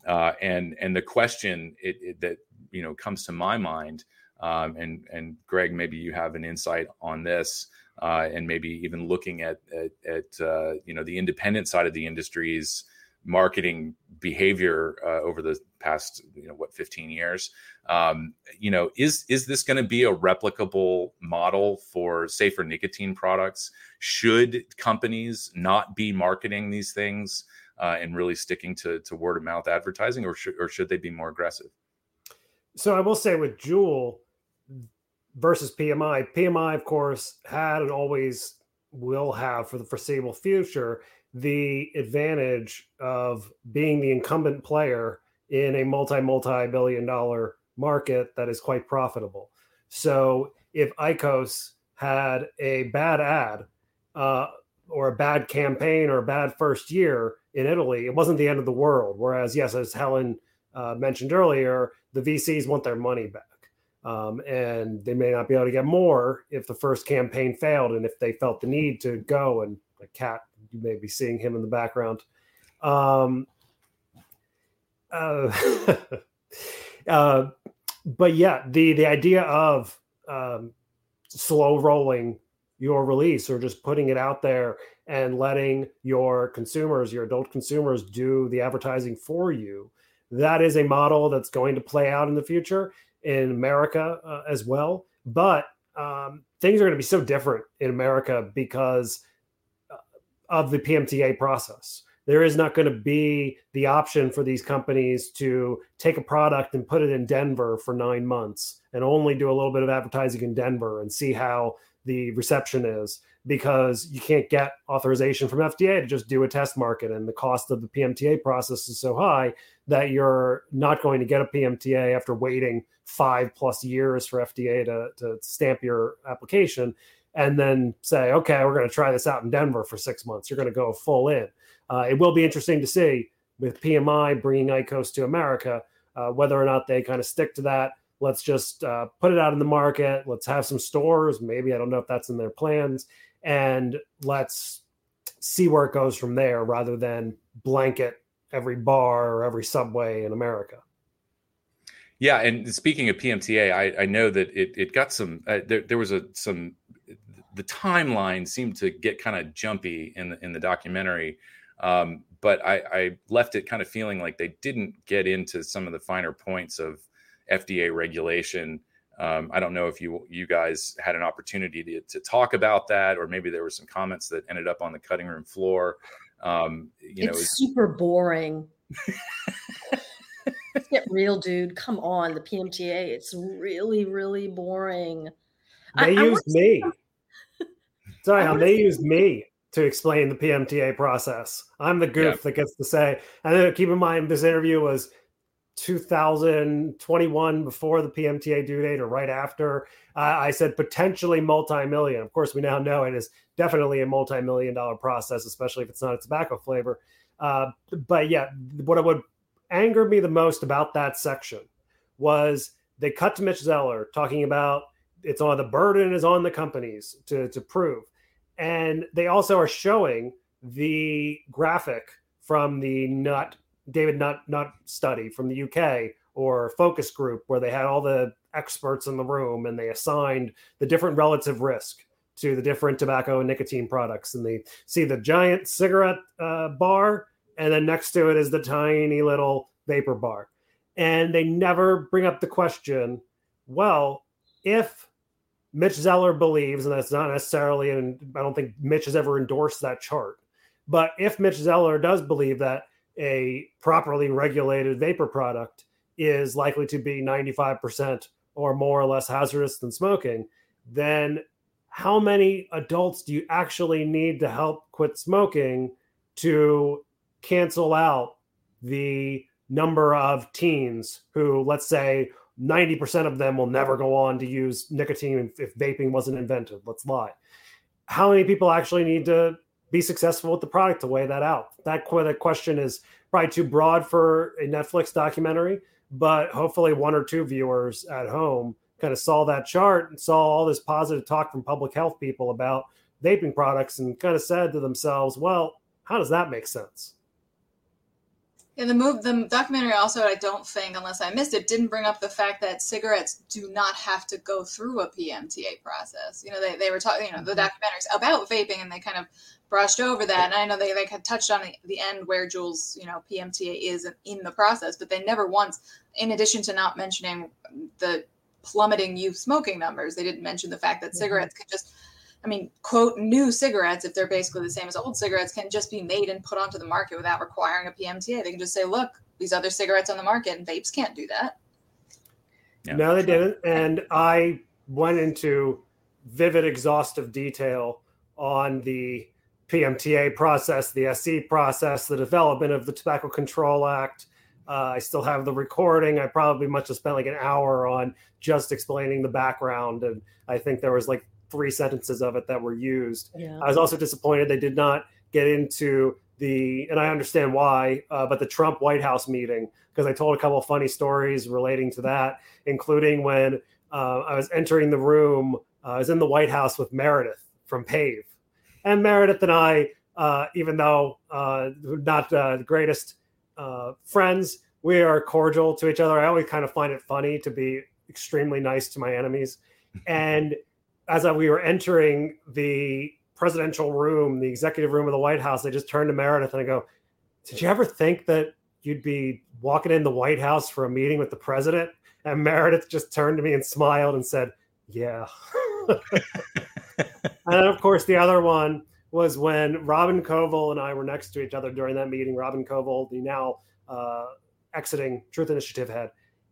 Uh, and and the question it, it, that you know comes to my mind um, and and Greg, maybe you have an insight on this, uh, and maybe even looking at at, at uh, you know the independent side of the industry's marketing behavior uh, over the past you know what 15 years. Um, you know, is is this going to be a replicable model for safer nicotine products? Should companies not be marketing these things uh, and really sticking to to word of mouth advertising, or should or should they be more aggressive? So I will say with Juul versus PMI. PMI, of course, had and always will have for the foreseeable future the advantage of being the incumbent player in a multi multi billion dollar market that is quite profitable. So if IQOS had a bad ad uh, or a bad campaign or a bad first year in Italy, it wasn't the end of the world. Whereas, yes, as Helen uh, mentioned earlier, the VCs want their money back. Um, and they may not be able to get more if the first campaign failed and if they felt the need to go and a cat you may be seeing him in the background um, uh, [LAUGHS] uh, but yeah the the idea of um, slow rolling your release or just putting it out there and letting your consumers, your adult consumers, do the advertising for you. That is a model that's going to play out in the future in America uh, as well. But um, things are going to be so different in America because uh, of the PMTA process. There is not going to be the option for these companies to take a product and put it in Denver for nine months and only do a little bit of advertising in Denver and see how the reception is because you can't get authorization from FDA to just do a test market. And the cost of the PMTA process is so high that you're not going to get a PMTA after waiting five plus years for FDA to, to stamp your application and then say, okay, we're going to try this out in Denver for six months. You're going to go full in. Uh, it will be interesting to see with PMI bringing IQOS to America uh, whether or not they kind of stick to that. Let's just uh, put it out in the market. Let's have some stores. Maybe i don't know if that's in their plans. And let's see where it goes from there rather than blanket every bar or every subway in america. Yeah and speaking of pmta i, I know that it, it got some uh, there, there was a some the timeline seemed to get kind of jumpy in the in the documentary um, but I, I left it kind of feeling like they didn't get into some of the finer points of FDA regulation. Um, I don't know if you you guys had an opportunity to, to talk about that, or maybe there were some comments that ended up on the cutting room floor. Um, you know, it's super boring. Get real, dude. Come on, the PMTA. It's really, really boring. They I, used I me. Sorry, they used me to explain the PMTA process. I'm the goof yeah. that gets to say. And then keep in mind, this interview was 2021 before the PMTA due date or right after. Uh, I said potentially multi-million. Of course, we now know it is definitely a multi-million dollar process, especially if it's not a tobacco flavor. Uh, but yeah, what would anger me the most about that section was they cut to Mitch Zeller talking about it's on the burden is on the companies to to prove, and they also are showing the graphic from the nut David Nutt, Nutt study from the UK or focus group where they had all the experts in the room and they assigned the different relative risk to the different tobacco and nicotine products. And they see the giant cigarette uh, bar, and then next to it is the tiny little vapor bar. And they never bring up the question well, if Mitch Zeller believes, and that's not necessarily, and I don't think Mitch has ever endorsed that chart, but if Mitch Zeller does believe that a properly regulated vapor product is likely to be 95% or more or less hazardous than smoking, then how many adults do you actually need to help quit smoking to cancel out the number of teens who, let's say, 90% of them will never go on to use nicotine if, vaping wasn't invented? Let's lie. How many people actually need to be successful with the product to weigh that out. That, that question is probably too broad for a Netflix documentary, but hopefully one or two viewers at home kind of saw that chart and saw all this positive talk from public health people about vaping products and kind of said to themselves, well, how does that make sense? Yeah, the move, the documentary also, I don't think, unless I missed it, didn't bring up the fact that cigarettes do not have to go through a PMTA process. You know, they, they were talking, you know, the mm-hmm. documentaries about vaping, and they kind of brushed over that. And I know they like had touched on the, the end where Juul's you know, PMTA is in the process, but they never once, in addition to not mentioning the plummeting youth smoking numbers, they didn't mention the fact that mm-hmm. cigarettes can just, I mean, quote, new cigarettes, if they're basically the same as old cigarettes, can just be made and put onto the market without requiring a PMTA. They can just say, look, these other cigarettes on the market, and vapes can't do that. Yeah. No, they didn't. And I went into vivid, exhaustive detail on the PMTA process, the SE process, the development of the Tobacco Control Act. Uh, I still have the recording. I probably must have spent like an hour on just explaining the background, and I think there was like three sentences of it that were used. Yeah. I was also disappointed they did not get into the, and I understand why, uh, but the Trump White House meeting because I told a couple of funny stories relating to that, including when uh, I was entering the room. Uh, I was in the White House with Meredith from PAVE, and Meredith and I, uh, even though uh, not uh, the greatest uh, friends, we are cordial to each other. I always kind of find it funny to be extremely nice to my enemies. And as we were entering the presidential room, the executive room of the White House, I just turned to Meredith and I go, "Did you ever think that you'd be walking in the White House for a meeting with the president?" And Meredith just turned to me and smiled and said, "Yeah." [LAUGHS] and of course, the other one was when Robin Koval and I were next to each other during that meeting. Robin Koval, the now uh, exiting Truth Initiative head,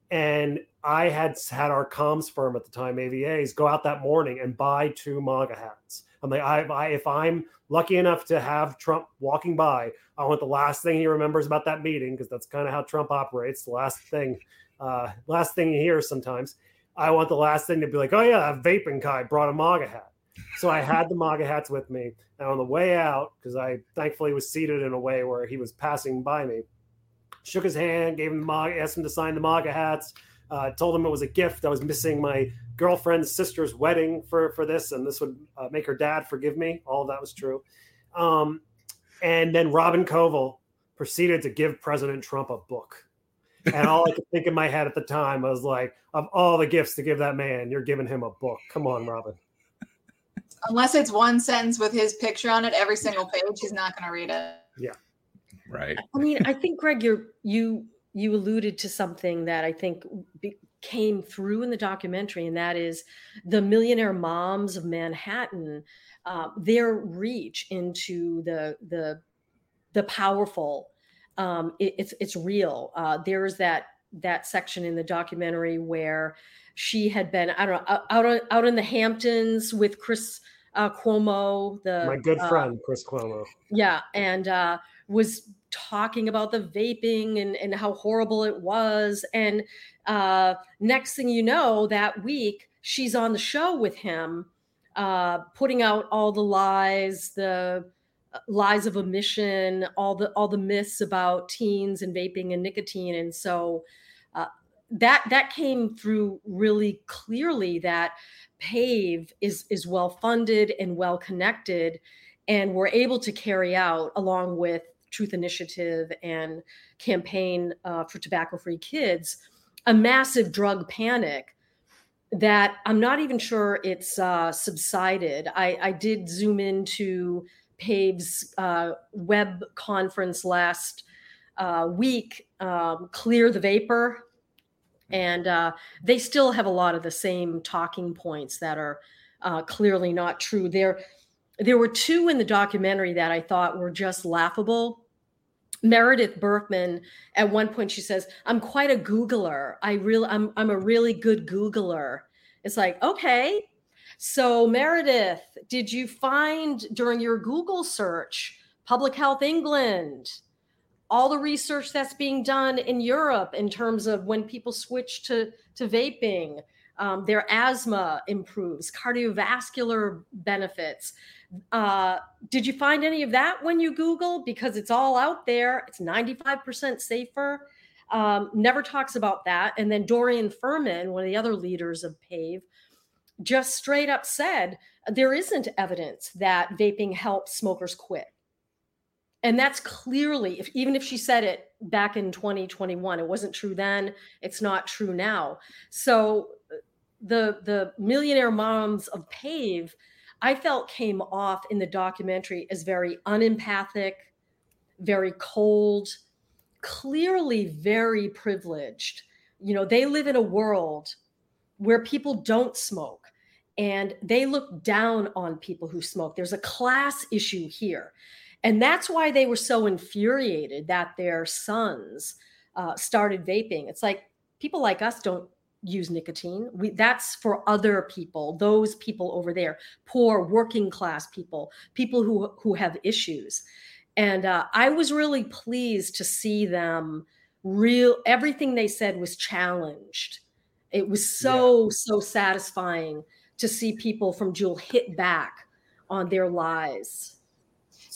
and I had had our comms firm at the time, AVAs, go out that morning and buy two MAGA hats. I'm like, I, I, if I'm lucky enough to have Trump walking by, I want the last thing he remembers about that meeting because that's kind of how Trump operates. The last thing, uh, last thing he hears sometimes. I want the last thing to be like, oh yeah, that vaping guy brought a MAGA hat. So I had the MAGA hats with me, and on the way out, because I thankfully was seated in a way where he was passing by me, shook his hand, gave him the MAGA, asked him to sign the MAGA hats. Uh, told him it was a gift. I was missing my girlfriend's sister's wedding for for this, and this would uh, make her dad forgive me. All of that was true. Um, and then Robin Koval proceeded to give President Trump a book. And all I could think in my head at the time was like, of all the gifts to give that man, you're giving him a book. Come on, Robin. Unless it's one sentence with his picture on it every single page, he's not going to read it. Yeah. Right. I mean, I think Greg, you're you you alluded to something that I think be, came through in the documentary, and that is the millionaire moms of Manhattan, uh, their reach into the the the powerful. Um, it, it's it's real. Uh, there's that that section in the documentary where she had been I don't know out out in the Hamptons with Chris uh, Cuomo, the my good uh, friend Chris Cuomo. Yeah, and uh, was talking about the vaping and, and how horrible it was. And uh, next thing you know, that week she's on the show with him, uh, putting out all the lies, the uh, lies of omission, all the all the myths about teens and vaping and nicotine. And so uh, that that came through really clearly that PAVE is is well funded and well connected, and we're able to carry out along with Truth Initiative and Campaign uh, for Tobacco Free Kids a massive drug panic that I'm not even sure it's uh, subsided. I, I, did zoom into PAVE's uh, web conference last uh, week, um, Clear the Vapor, and uh, they still have a lot of the same talking points that are uh, clearly not true. There, there were two in the documentary that I thought were just laughable. Meredith Berkman, at one point, she says, "I'm quite a Googler. I really, I'm, I'm a really good Googler." It's like, okay. So Meredith, did you find during your Google search Public Health England? all the research that's being done in Europe in terms of when people switch to, to vaping, um, their asthma improves, cardiovascular benefits. Uh, did you find any of that when you Google? Because it's all out there. It's 95% safer. Um, never talks about that. And then Dorian Fuhrman, one of the other leaders of PAVE, just straight up said there isn't evidence that vaping helps smokers quit and that's clearly if even if she said it back in 2021 it wasn't true then it's not true now so the the millionaire moms of pave i felt came off in the documentary as very unempathic very cold clearly very privileged. You know they live in a world where people don't smoke and they look down on people who smoke. There's a class issue here. And that's why they were so infuriated that their sons uh, started vaping. It's like people like us don't use nicotine. We, that's for other people, those people over there, poor working class people, people who, who have issues. And uh, I was really pleased to see them real, everything they said was challenged. It was so, yeah. so satisfying to see people from Juul hit back on their lies.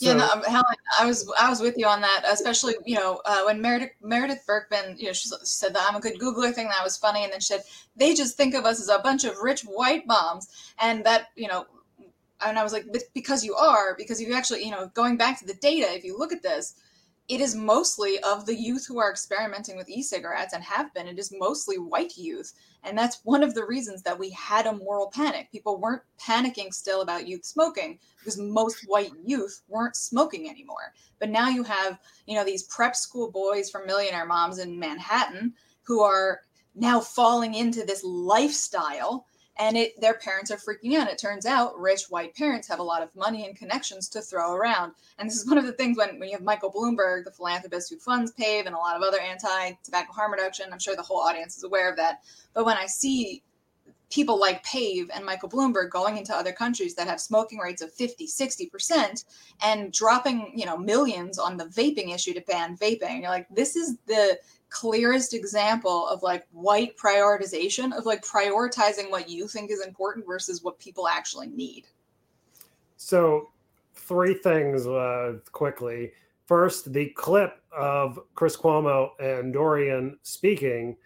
So, yeah, no, Helen, I was I was with you on that, especially you know uh, when Meredith Meredith Berkman, you know, she said that I'm a good Googler thing that was funny, and then she said they just think of us as a bunch of rich white moms, and that you know, and I was like, because you are, because if you actually you know going back to the data, if you look at this, it is mostly of the youth who are experimenting with e-cigarettes and have been it is mostly white youth. And that's one of the reasons that we had a moral panic. People weren't panicking still about youth smoking because most white youth weren't smoking anymore. But now you have you know these prep school boys from millionaire moms in manhattan who are now falling into this lifestyle and it their parents are freaking out. It turns out rich white parents have a lot of money and connections to throw around. And this is one of the things when, when you have Michael Bloomberg, the philanthropist who funds PAVE and a lot of other anti-tobacco harm reduction, I'm sure the whole audience is aware of that. But when I see people like PAVE and Michael Bloomberg going into other countries that have smoking rates of 50, 60% and dropping, you know, millions on the vaping issue to ban vaping. You're like, this is the clearest example of like white prioritization of like prioritizing what you think is important versus what people actually need. So, three things uh, quickly. First, the clip of Chris Cuomo and Dorian speaking,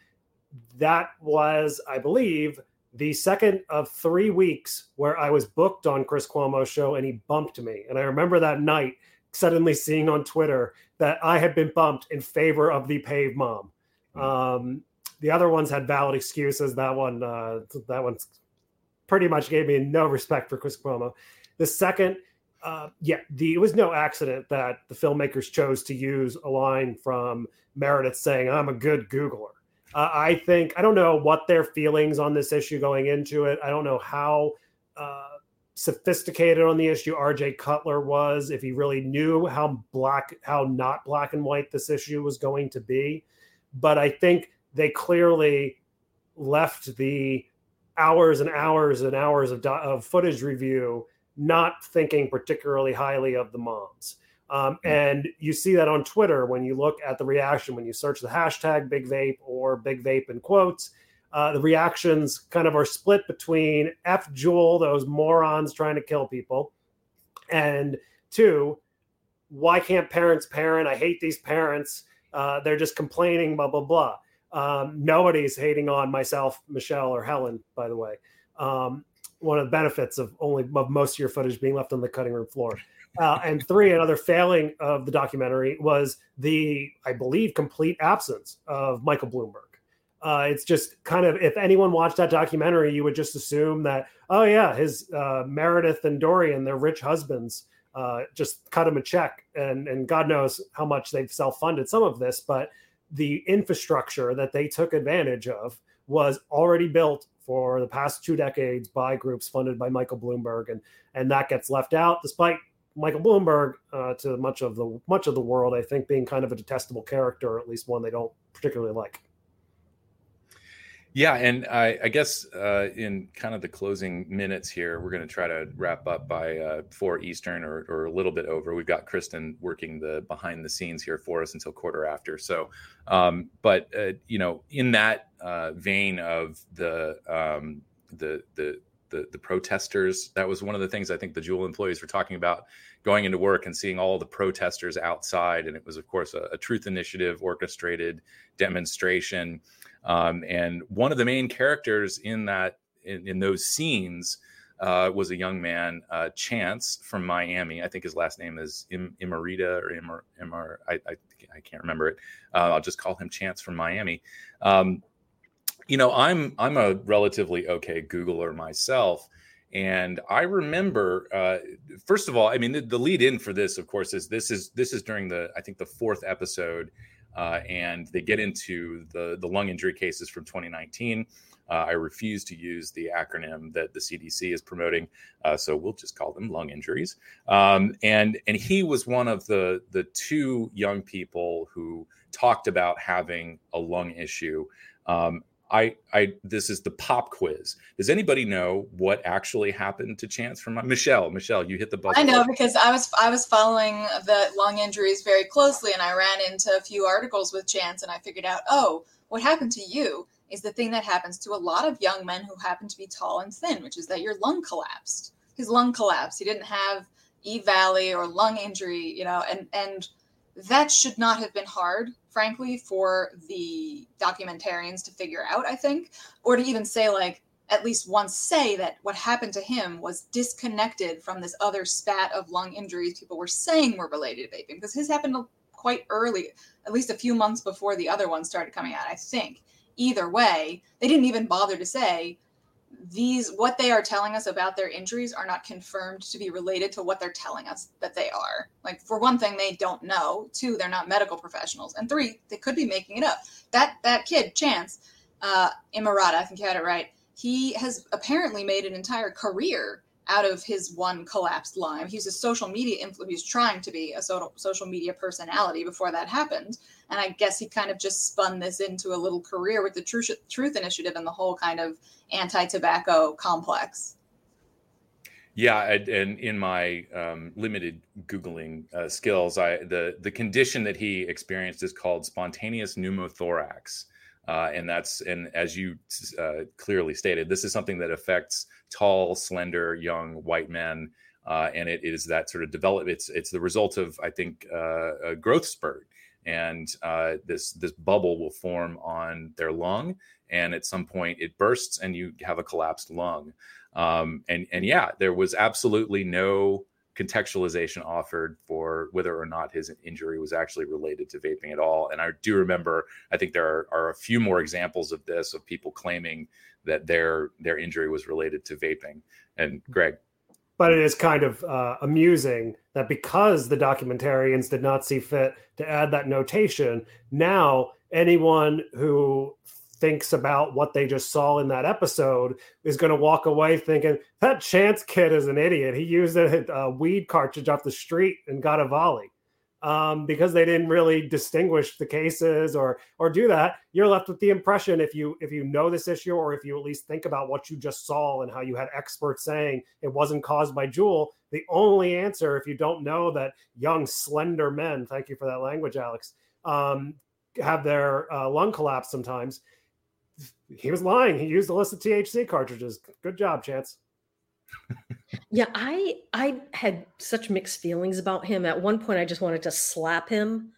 that was, I believe, the second of three weeks where I was booked on Chris Cuomo's show and he bumped me. And I remember that night suddenly seeing on Twitter that I had been bumped in favor of the PAVE mom. Hmm. Um, the other ones had valid excuses. That one, uh, that one pretty much gave me no respect for Chris Cuomo. The second, uh, yeah, the, it was no accident that the filmmakers chose to use a line from Meredith saying, "I'm a good Googler." Uh, I think I don't know what their feelings on this issue going into it. I don't know how uh, sophisticated on the issue RJ Cutler was, if he really knew how black, how not black and white this issue was going to be. But I think they clearly left the hours and hours and hours of, of footage review not thinking particularly highly of the moms. Um, hmm. and you see that on Twitter when you look at the reaction, when you search the hashtag big vape or big vape in quotes, uh, the reactions kind of are split between F Juul, those morons trying to kill people, and two, why can't parents parent? I hate these parents. Uh, they're just complaining, blah, blah, blah. Um, nobody's hating on myself, Michelle, or Helen, by the way. Um, one of the benefits of only of most of your footage being left on the cutting room floor. Uh, and three, another failing of the documentary was the, I believe, complete absence of Michael Bloomberg. Uh, it's just kind of if anyone watched that documentary, you would just assume that oh yeah, his uh, Meredith and Dorian, their rich husbands, uh, just cut him a check, and and God knows how much they've self funded some of this, but the infrastructure that they took advantage of was already built for the past two decades by groups funded by Michael Bloomberg, and and that gets left out despite Michael Bloomberg uh, to much of the much of the world, I think, being kind of a detestable character, or at least one they don't particularly like. Yeah, and I, I guess uh, in kind of the closing minutes here, we're going to try to wrap up by uh, four Eastern or, or, a little bit over. We've got Kristen working the behind the scenes here for us until quarter after. So, um, but uh, you know, in that uh, vein of the, um, the the the the protesters, that was one of the things I think the Juul employees were talking about going into work and seeing all the protesters outside, and it was of course a, a Truth Initiative orchestrated demonstration. Um, and one of the main characters in that in, in those scenes uh, was a young man, uh, Chance from Miami. I think his last name is Im- or Imar I, I, I, can't remember it. Uh, I'll just call him Chance from Miami. Um, you know, I'm I'm a relatively okay Googler myself, and I remember uh, first of all, I mean, the, the lead in for this, of course, is this is this is during the I think the fourth episode uh, and they get into the, the lung injury cases from 2019. Uh, I refuse to use the acronym that the CDC is promoting, uh, so we'll just call them lung injuries. Um, and and he was one of the the two young people who talked about having a lung issue. Um, I, I, this is the pop quiz. Does anybody know what actually happened to Chance from Michelle? Michelle, you hit the button. I know because I was, I was following the lung injuries very closely, and I ran into a few articles with Chance, and I figured out, oh, what happened to you is the thing that happens to a lot of young men who happen to be tall and thin, which is that your lung collapsed. His lung collapsed. He didn't have E Valley or lung injury, you know, and and that should not have been hard frankly, for the documentarians to figure out, I think, or to even say, like, at least once say that what happened to him was disconnected from this other spat of lung injuries people were saying were related to vaping, because his happened quite early, at least a few months before the other ones started coming out. I think. Either way, they didn't even bother to say these what they are telling us about their injuries are not confirmed to be related to what they're telling us that they are. Like for one thing, they don't know. Two, they're not medical professionals, and three, they could be making it up. That that kid, Chance, uh, Ammirata, I think you had it right. He has apparently made an entire career out of his one collapsed lung. He's a social media influencer. He's trying to be a social media personality before that happened. And I guess he kind of just spun this into a little career with the Truth, Truth Initiative and the whole kind of anti-tobacco complex. Yeah, and in my um, limited googling uh, skills, I the the condition that he experienced is called spontaneous pneumothorax, uh, and that's and as you uh, clearly stated, this is something that affects tall, slender, young white men, uh, and it is that sort of develop. It's it's the result of I think uh, a growth spurt, and uh, this this bubble will form on their lung, and at some point it bursts, and you have a collapsed lung. Um, and and yeah, there was absolutely no contextualization offered for whether or not his injury was actually related to vaping at all. And I do remember, I think there are, are a few more examples of this of people claiming that their their injury was related to vaping. And Greg. But it is kind of uh, amusing that because the documentarians did not see fit to add that notation, now anyone who thinks about what they just saw in that episode is going to walk away thinking that chance kid is an idiot. He used a, a weed cartridge off the street and got EVALI um, because they didn't really distinguish the cases or or do that you're left with the impression if you if you know this issue or if you at least think about what you just saw and how you had experts saying it wasn't caused by Juul the only answer if you don't know that young slender men thank you for that language alex um, have their uh, lung collapse sometimes he was lying. He used illicit THC cartridges. Good job, Chance. [LAUGHS] yeah, I I had such mixed feelings about him. At one point, I just wanted to slap him,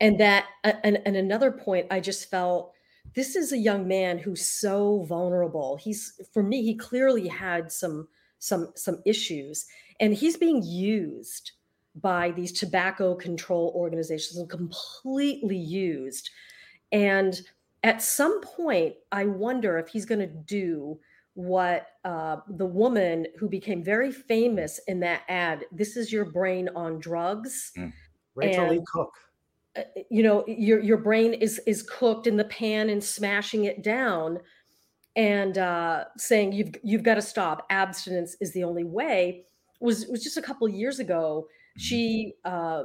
and that uh, and, and another point, I just felt this is a young man who's so vulnerable. He's for me, he clearly had some some some issues, and he's being used by these tobacco control organizations and completely used. And at some point, I wonder if he's going to do what uh, the woman who became very famous in that ad, "This is your brain on drugs." Mm. Rachael Leigh Cook. Uh, you know, your your brain is is cooked in the pan and smashing it down, and uh, saying you've you've got to stop. Abstinence is the only way. Was was just a couple years ago. Mm-hmm. She uh,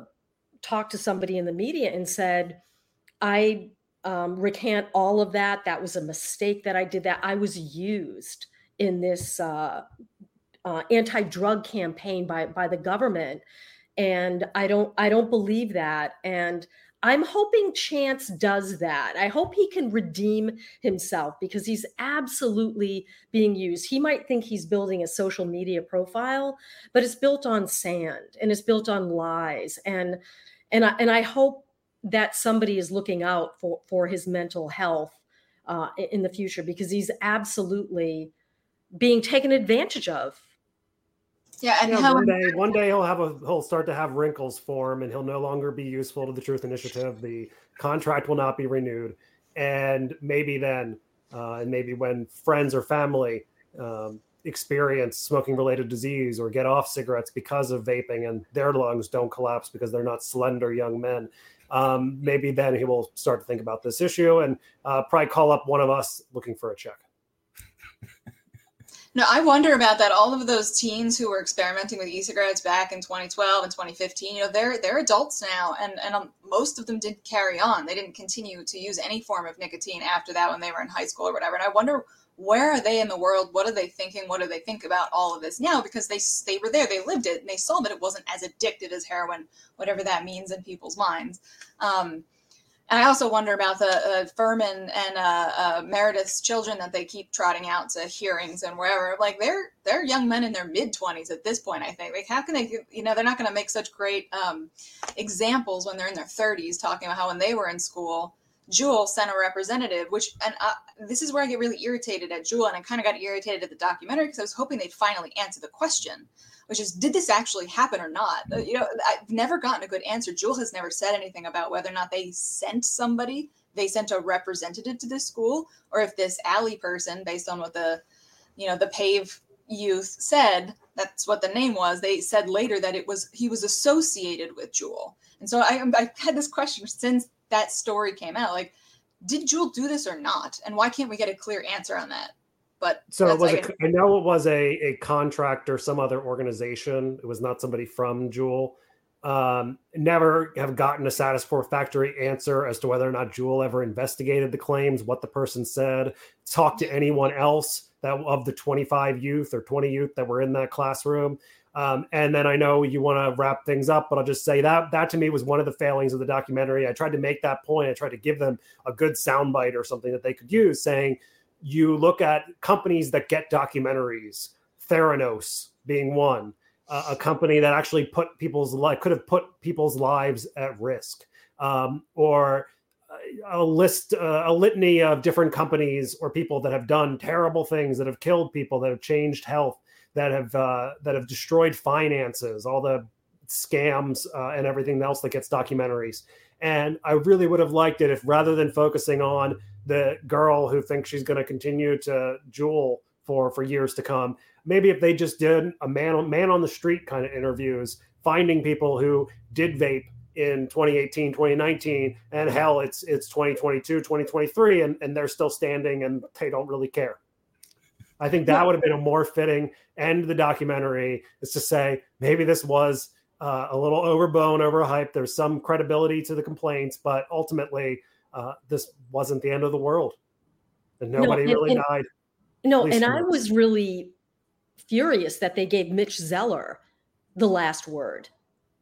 talked to somebody in the media and said, "I um, recant all of that. That was a mistake that I did that. I was used in this uh, uh, anti-drug campaign by by the government, and I don't I don't believe that. And I'm hoping Chance does that. I hope he can redeem himself because he's absolutely being used. He might think he's building a social media profile, but it's built on sand and it's built on lies. And and I, and I hope that somebody is looking out for for his mental health uh, in the future because he's absolutely being taken advantage of. Yeah, and yeah, one day, one day he'll have a he'll start to have wrinkles form, and he'll no longer be useful to the Truth Initiative. The contract will not be renewed, and maybe then, uh, and maybe when friends or family um, experience smoking related disease or get off cigarettes because of vaping, and their lungs don't collapse because they're not slender young men, um, maybe then he will start to think about this issue and uh, probably call up one of us looking for a check. No, I wonder about that. All of those teens who were experimenting with e-cigarettes back in 2012 and 2015, you know, they're they're adults now, and and um, most of them didn't carry on. They didn't continue to use any form of nicotine after that when they were in high school or whatever. And I wonder where are they in the world? What are they thinking? What do they think about all of this now? Because they they were there, they lived it, and they saw that it wasn't as addictive as heroin, whatever that means in people's minds. Um, and I also wonder about the uh, Fuhrman and uh, uh, Meredith's children that they keep trotting out to hearings and wherever. Like they're they're young men in their mid twenties at this point. I think. Like how can they? You know, they're not going to make such great um, examples when they're in their thirties, talking about how when they were in school Juul sent a representative, which, and uh, this is where I get really irritated at Juul, and I kind of got irritated at the documentary because I was hoping they'd finally answer the question, which is, did this actually happen or not? Uh, you know, I've never gotten a good answer. Juul has never said anything about whether or not they sent somebody, they sent a representative to this school, or if this alley person, based on what the, you know, the PAVE youth said, that's what the name was. They said later that it was he was associated with Juul, and so I, I've had this question since that story came out. Like, did Juul do this or not? And why can't we get a clear answer on that? But so it was. I know it was a a contract or some other organization. It was not somebody from Juul. Um, never have gotten a satisfactory answer as to whether or not Juul ever investigated the claims, what the person said, talked to anyone else that of the 25 youth or 20 youth that were in that classroom. Um, and then I know you want to wrap things up, but I'll just say that that to me was one of the failings of the documentary. I tried to make that point. I tried to give them a good soundbite or something that they could use, saying, "You look at companies that get documentaries, Theranos being one, uh, a company that actually put people's life could have put people's lives at risk, um, or." a list, uh, a litany of different companies or people that have done terrible things, that have killed people, that have changed health, that have uh, that have destroyed finances, all the scams uh, and everything else that gets documentaries. And I really would have liked it if rather than focusing on the girl who thinks she's going to continue to Juul for for years to come, maybe if they just did a man man on the street kind of interviews, finding people who did vape in 2018 2019 and hell it's it's 2022 2023 and, and they're still standing and they don't really care i think that would have been a more fitting end of the documentary is to say maybe this was uh, a little overblown overhyped there's some credibility to the complaints but ultimately uh, this wasn't the end of the world and nobody no, and, really and, died no and i was really furious that they gave mitch zeller the last word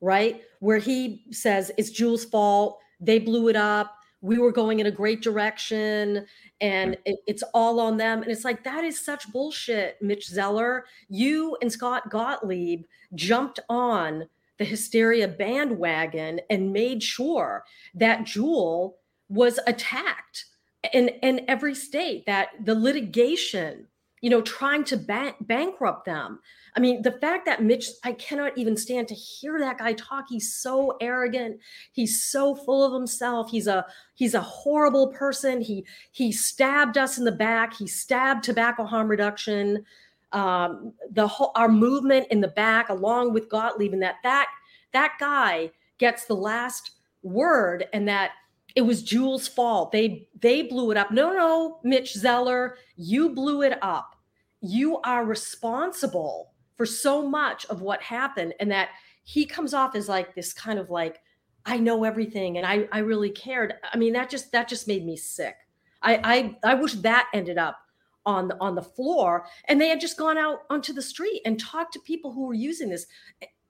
right? Where he says it's Juul's fault. They blew it up. We were going in a great direction and it, it's all on them. And it's like, that is such bullshit, Mitch Zeller. You and Scott Gottlieb jumped on the hysteria bandwagon and made sure that Juul was attacked in, in every state, that the litigation, you know, trying to ban- bankrupt them. I mean, the fact that Mitch, I cannot even stand to hear that guy talk. He's so arrogant. He's so full of himself. He's a he's a horrible person. He he stabbed us in the back. He stabbed tobacco harm reduction. Um, the whole our movement in the back, along with Gottlieb, and that that that guy gets the last word, and that it was Juul's fault. They they blew it up. No, no, Mitch Zeller, you blew it up. You are responsible for so much of what happened and that he comes off as like this kind of like i know everything and i i really cared i mean that just that just made me sick i i i wish that ended up on the on the floor and they had just gone out onto the street and talked to people who were using this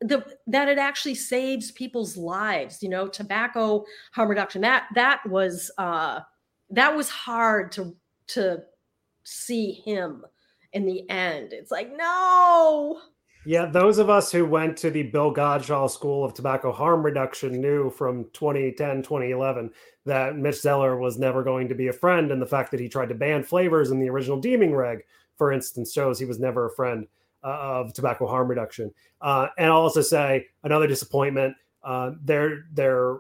the that it actually saves people's lives you know tobacco harm reduction that that was uh that was hard to to see him in the end. It's like, no. Yeah, those of us who went to the Bill Godshall School of Tobacco Harm Reduction knew from 2010, 2011 that Mitch Zeller was never going to be a friend. And the fact that he tried to ban flavors in the original deeming reg, for instance, shows he was never a friend of tobacco harm reduction. Uh, and I'll also say another disappointment. Uh, they're, they're,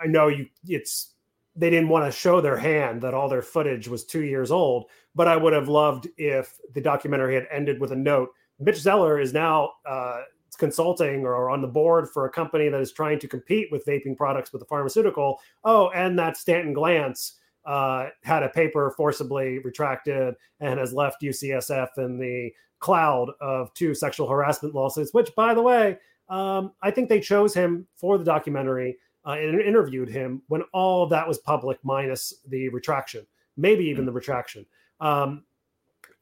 I know you, it's they didn't want to show their hand that all their footage was two years old. But I would have loved if the documentary had ended with a note. Mitch Zeller is now uh, consulting or on the board for a company that is trying to compete with vaping products with a pharmaceutical. Oh, and that Stanton Glantz uh, had a paper forcibly retracted and has left UCSF in the cloud of two sexual harassment lawsuits, which, by the way, um, I think they chose him for the documentary uh, and interviewed him when all of that was public, minus the retraction, maybe even the retraction. Um,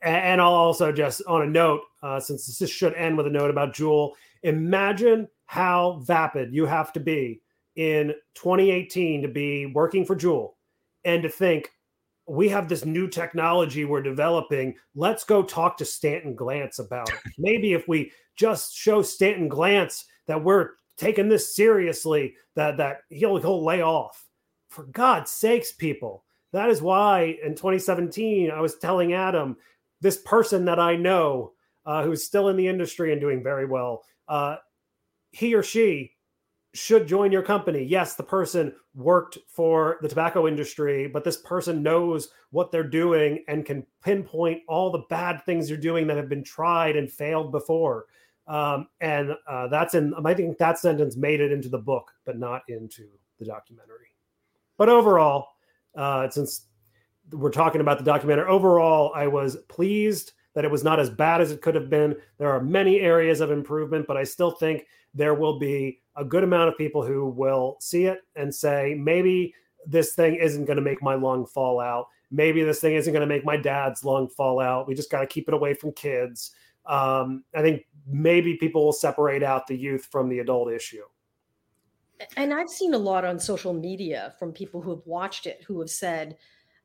and I'll also just on a note, uh, since this should end with a note about Juul, imagine how vapid you have to be in 2018 to be working for Juul and to think we have this new technology we're developing. Let's go talk to Stanton Glantz about it. [LAUGHS] Maybe if we just show Stanton Glantz that we're taking this seriously, that that he'll he'll lay off. for God's sakes, people. That is why in 2017 I was telling Adam, this person that I know uh, who's still in the industry and doing very well, uh, he or she should join your company. Yes, the person worked for the tobacco industry, but this person knows what they're doing and can pinpoint all the bad things you're doing that have been tried and failed before. Um, and uh, that's in, I think that sentence made it into the book, but not into the documentary. But overall, uh, since we're talking about the documentary, overall, I was pleased that it was not as bad as it could have been. There are many areas of improvement, but I still think there will be a good amount of people who will see it and say, maybe this thing isn't going to make my lung fall out. Maybe this thing isn't going to make my dad's lung fall out. We just got to keep it away from kids. Um, I think maybe people will separate out the youth from the adult issue. And I've seen a lot on social media from people who have watched it who have said,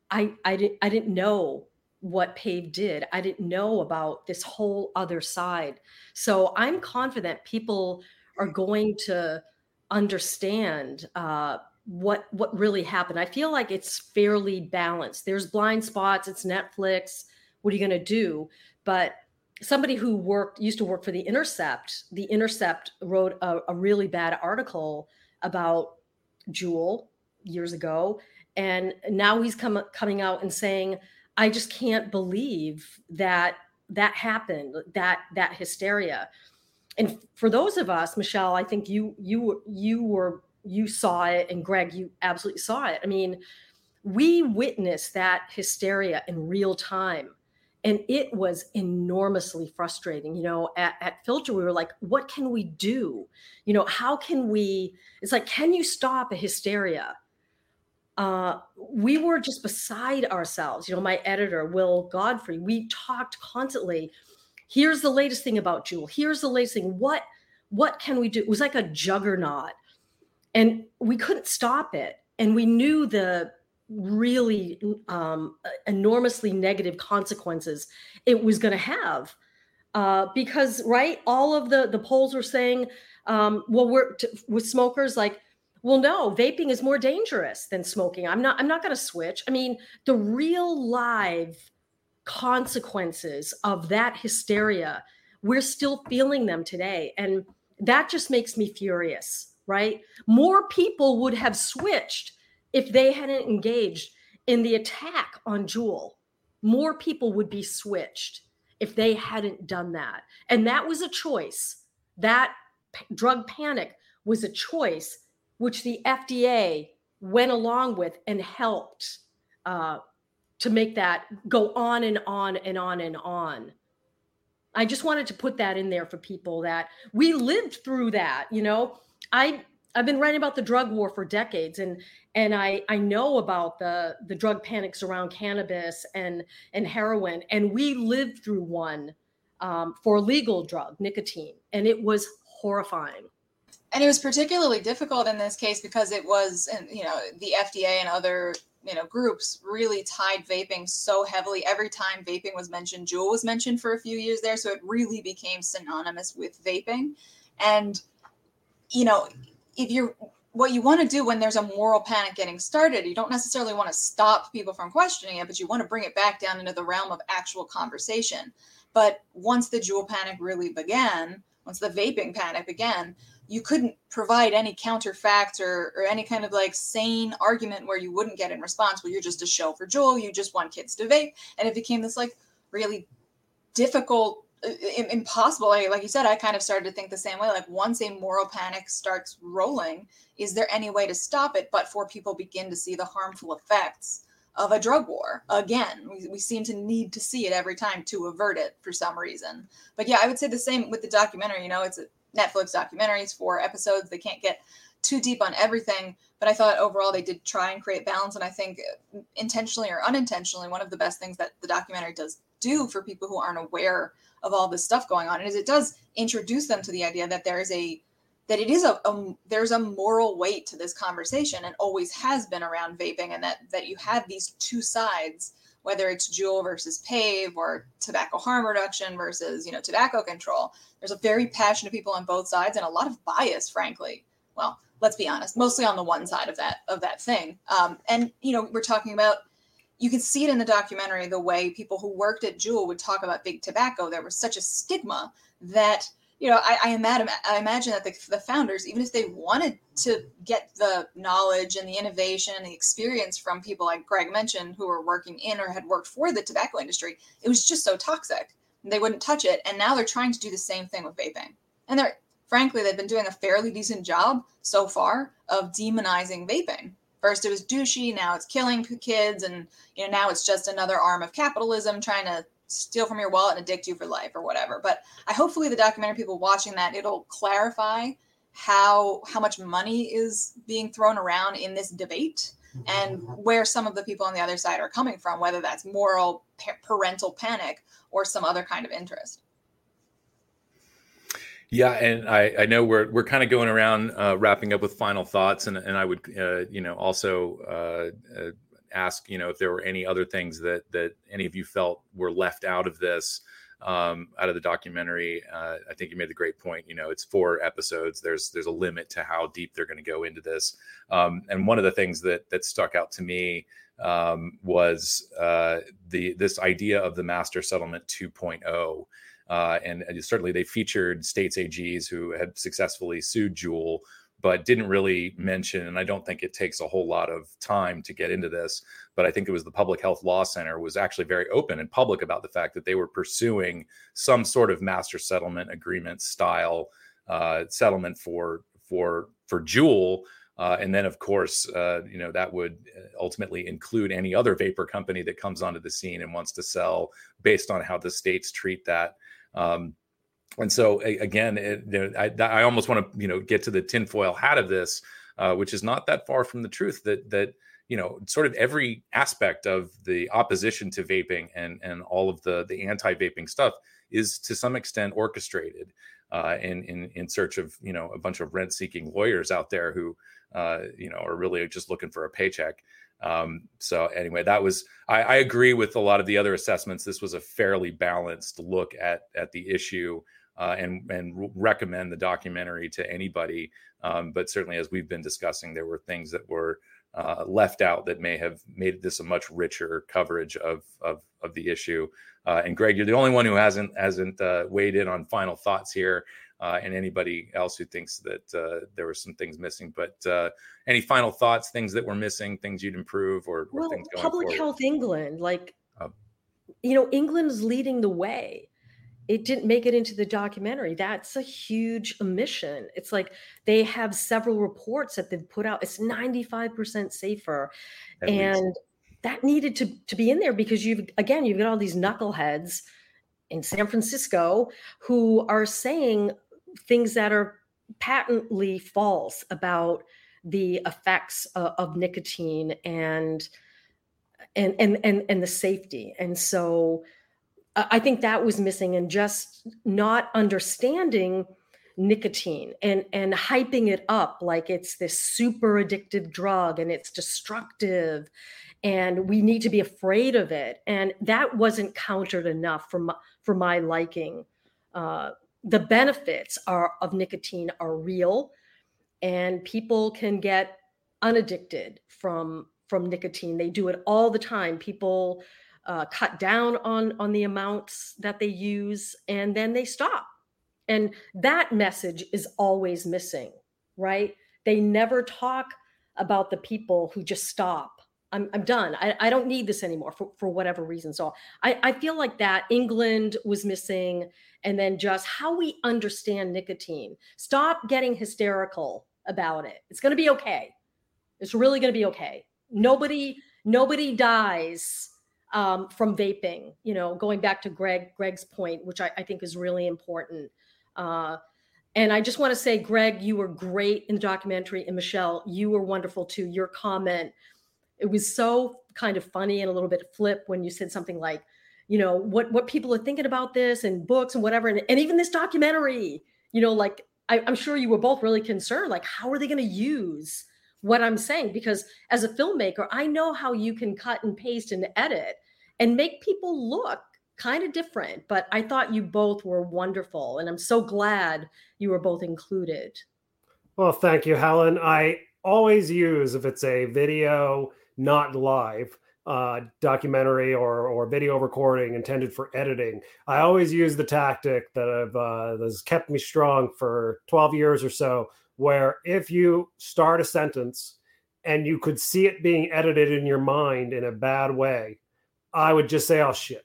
I, I, didn't, I didn't know what PAVE did. I didn't know about this whole other side. So I'm confident people are going to understand uh, what what really happened. I feel like it's fairly balanced. There's blind spots. It's Netflix. What are you going to do? But somebody who worked used to work for the Intercept. The Intercept wrote a, a really bad article about Juul years ago, and now he's come coming out and saying I just can't believe that that happened, that that hysteria. And for those of us, Michelle, I think you you you were you saw it and Greg, you absolutely saw it. I mean, we witnessed that hysteria in real time. And it was enormously frustrating. You know, at, at Filter, we were like, what can we do? You know, how can we? It's like, can you stop a hysteria? uh, we were just beside ourselves. You know, my editor, Will Godfrey, we talked constantly. Here's the latest thing about Juul. Here's the latest thing. What what can we do? It was like a juggernaut, and we couldn't stop it. And we knew the really um, enormously negative consequences it was going to have. Uh, because right, all of the the polls were saying, um, well, we're t- with smokers like well no vaping is more dangerous than smoking i'm not i'm not going to switch i mean the real live consequences of that hysteria we're still feeling them today. And that just makes me furious right? More people would have switched if they hadn't engaged in the attack on Juul more people would be switched if they hadn't done that. And that was a choice. That p- drug panic was a choice which the FDA went along with and helped uh, to make that go on and on and on and on. I just wanted to put that in there for people that we lived through that. You know, I I've been writing about the drug war for decades, and and I I know about the the drug panics around cannabis and and heroin, and we lived through one um, for legal drug nicotine, and it was horrifying and it was particularly difficult in this case because it was you know the fda and other you know groups really tied vaping so heavily. Every time vaping was mentioned Juul was mentioned for a few years there so it really became synonymous with vaping. And you know if you're what you want to do when there's a moral panic getting started you don't necessarily want to stop people from questioning it but you want to bring it back down into the realm of actual conversation. But once the Juul panic really began once the vaping panic began you couldn't provide any counterfacts or, or any kind of like sane argument where you wouldn't get in response well you're just a show for Juul. you just want kids to vape. And it became this like really difficult impossible. Like, like you said i kind of started to think the same way like once a moral panic starts rolling is there any way to stop it but for people begin to see the harmful effects of a drug war again? We, we seem to need to see it every time to avert it for some reason. But yeah i would say the same with the documentary you know it's a Netflix documentaries, four episodes. They can't get too deep on everything, but I thought overall they did try and create balance. And I think intentionally or unintentionally, one of the best things that the documentary does do for people who aren't aware of all this stuff going on is it does introduce them to the idea that there is a that it is a, a, there's a moral weight to this conversation and always has been around vaping and that that you have these two sides whether it's Juul versus PAVE or tobacco harm reduction versus, you know, tobacco control. There's a very passionate people on both sides and a lot of bias, frankly, well, let's be honest, mostly on the one side of that of that thing. Um, and you know, we're talking about you can see it in the documentary the way people who worked at Juul would talk about big tobacco. There was such a stigma that you know I, I imagine I imagine that the, the founders, even if they wanted to get the knowledge and the innovation and the experience from people like Greg mentioned who were working in or had worked for the tobacco industry, it was just so toxic. They wouldn't touch it, and now they're trying to do the same thing with vaping. And they're frankly they've been doing a fairly decent job so far of demonizing vaping First it was douchey, now it's killing kids, and you know now it's just another arm of capitalism trying to steal from your wallet and addict you for life or whatever. But I hopefully the documentary people watching that it'll clarify how how much money is being thrown around in this debate and where some of the people on the other side are coming from, whether that's moral parental panic or some other kind of interest. Yeah, and I, I know we're we're kind of going around uh, wrapping up with final thoughts, and and I would uh, you know also uh, uh, ask you know if there were any other things that that any of you felt were left out of this um, out of the documentary. Uh, I think you made the great point. You know, it's four episodes. There's there's a limit to how deep they're going to go into this. Um, and one of the things that that stuck out to me um, was uh, the this idea of the master settlement 2.0. Uh, and, and, certainly they featured states AGs who had successfully sued Juul, but didn't really mention. And I don't think it takes a whole lot of time to get into this. But I think it was the Public Health Law Center was actually very open and public about the fact that they were pursuing some sort of master settlement agreement style uh, settlement for for for Juul. Uh, and then, of course, uh, you know that would ultimately include any other vapor company that comes onto the scene and wants to sell based on how the states treat that um, and so again, it, I, I, almost want to you know get to the tinfoil hat of this, uh, which is not that far from the truth. That that you know sort of every aspect of the opposition to vaping and and all of the the anti-vaping stuff is to some extent orchestrated uh, in in in search of you know a bunch of rent-seeking lawyers out there who uh, you know are really just looking for a paycheck. Um, so anyway, that was I, I, agree with a lot of the other assessments. This was a fairly balanced look at at the issue, uh, and and recommend the documentary to anybody. Um, but certainly, as we've been discussing, there were things that were uh, left out that may have made this a much richer coverage of of, of the issue. Uh, and Greg, you're the only one who hasn't hasn't uh, weighed in on final thoughts here uh, and anybody else who thinks that uh, there were some things missing. But uh, any final thoughts, things that were missing, things you'd improve, or, or well, things going Public forward? Health England, like oh. you know, England's leading the way. It didn't make it into the documentary. That's a huge omission. It's like they have several reports that they've put out. It's 95% safer. And that needed to, to be in there because you've, again, you've got all these knuckleheads in San Francisco who are saying, things that are patently false about the effects of, of nicotine and and and and and the safety and so i think that was missing and just not understanding nicotine and and hyping it up like it's this super addictive drug and it's destructive and we need to be afraid of it. And that wasn't countered enough for my, for my liking. Uh, the benefits are of nicotine are real and people can get unaddicted from from nicotine. They do it all the time. People uh, cut down on on the amounts that they use and then they stop and that message is always missing right they never talk about the people who just stop i'm, I'm done I, I don't need this anymore for, for whatever reason so I, I feel like that england was missing and then just how we understand nicotine. Stop getting hysterical about it. It's going to be okay. It's really going to be okay. Nobody nobody dies um, from vaping. You know, going back to Greg Greg's point, which I, I think is really important. Uh, and I just want to say, Greg, you were great in the documentary, and Michelle, you were wonderful too. Your comment, it was so kind of funny and a little bit flip when you said something like, you know what what people are thinking about this and books and whatever and, and even this documentary you know like I, i'm sure you were both really concerned like how are they going to use what i'm saying because as a filmmaker i know how you can cut and paste and edit and make people look kind of different but i thought you both were wonderful and i'm so glad you were both included Well, thank you, Helen. I always use if it's a video not live uh, documentary or or video recording intended for editing. I always use the tactic that I've uh, that has kept me strong for 12 years or so, where if you start a sentence and you could see it being edited in your mind in a bad way, I would just say, "Oh shit,"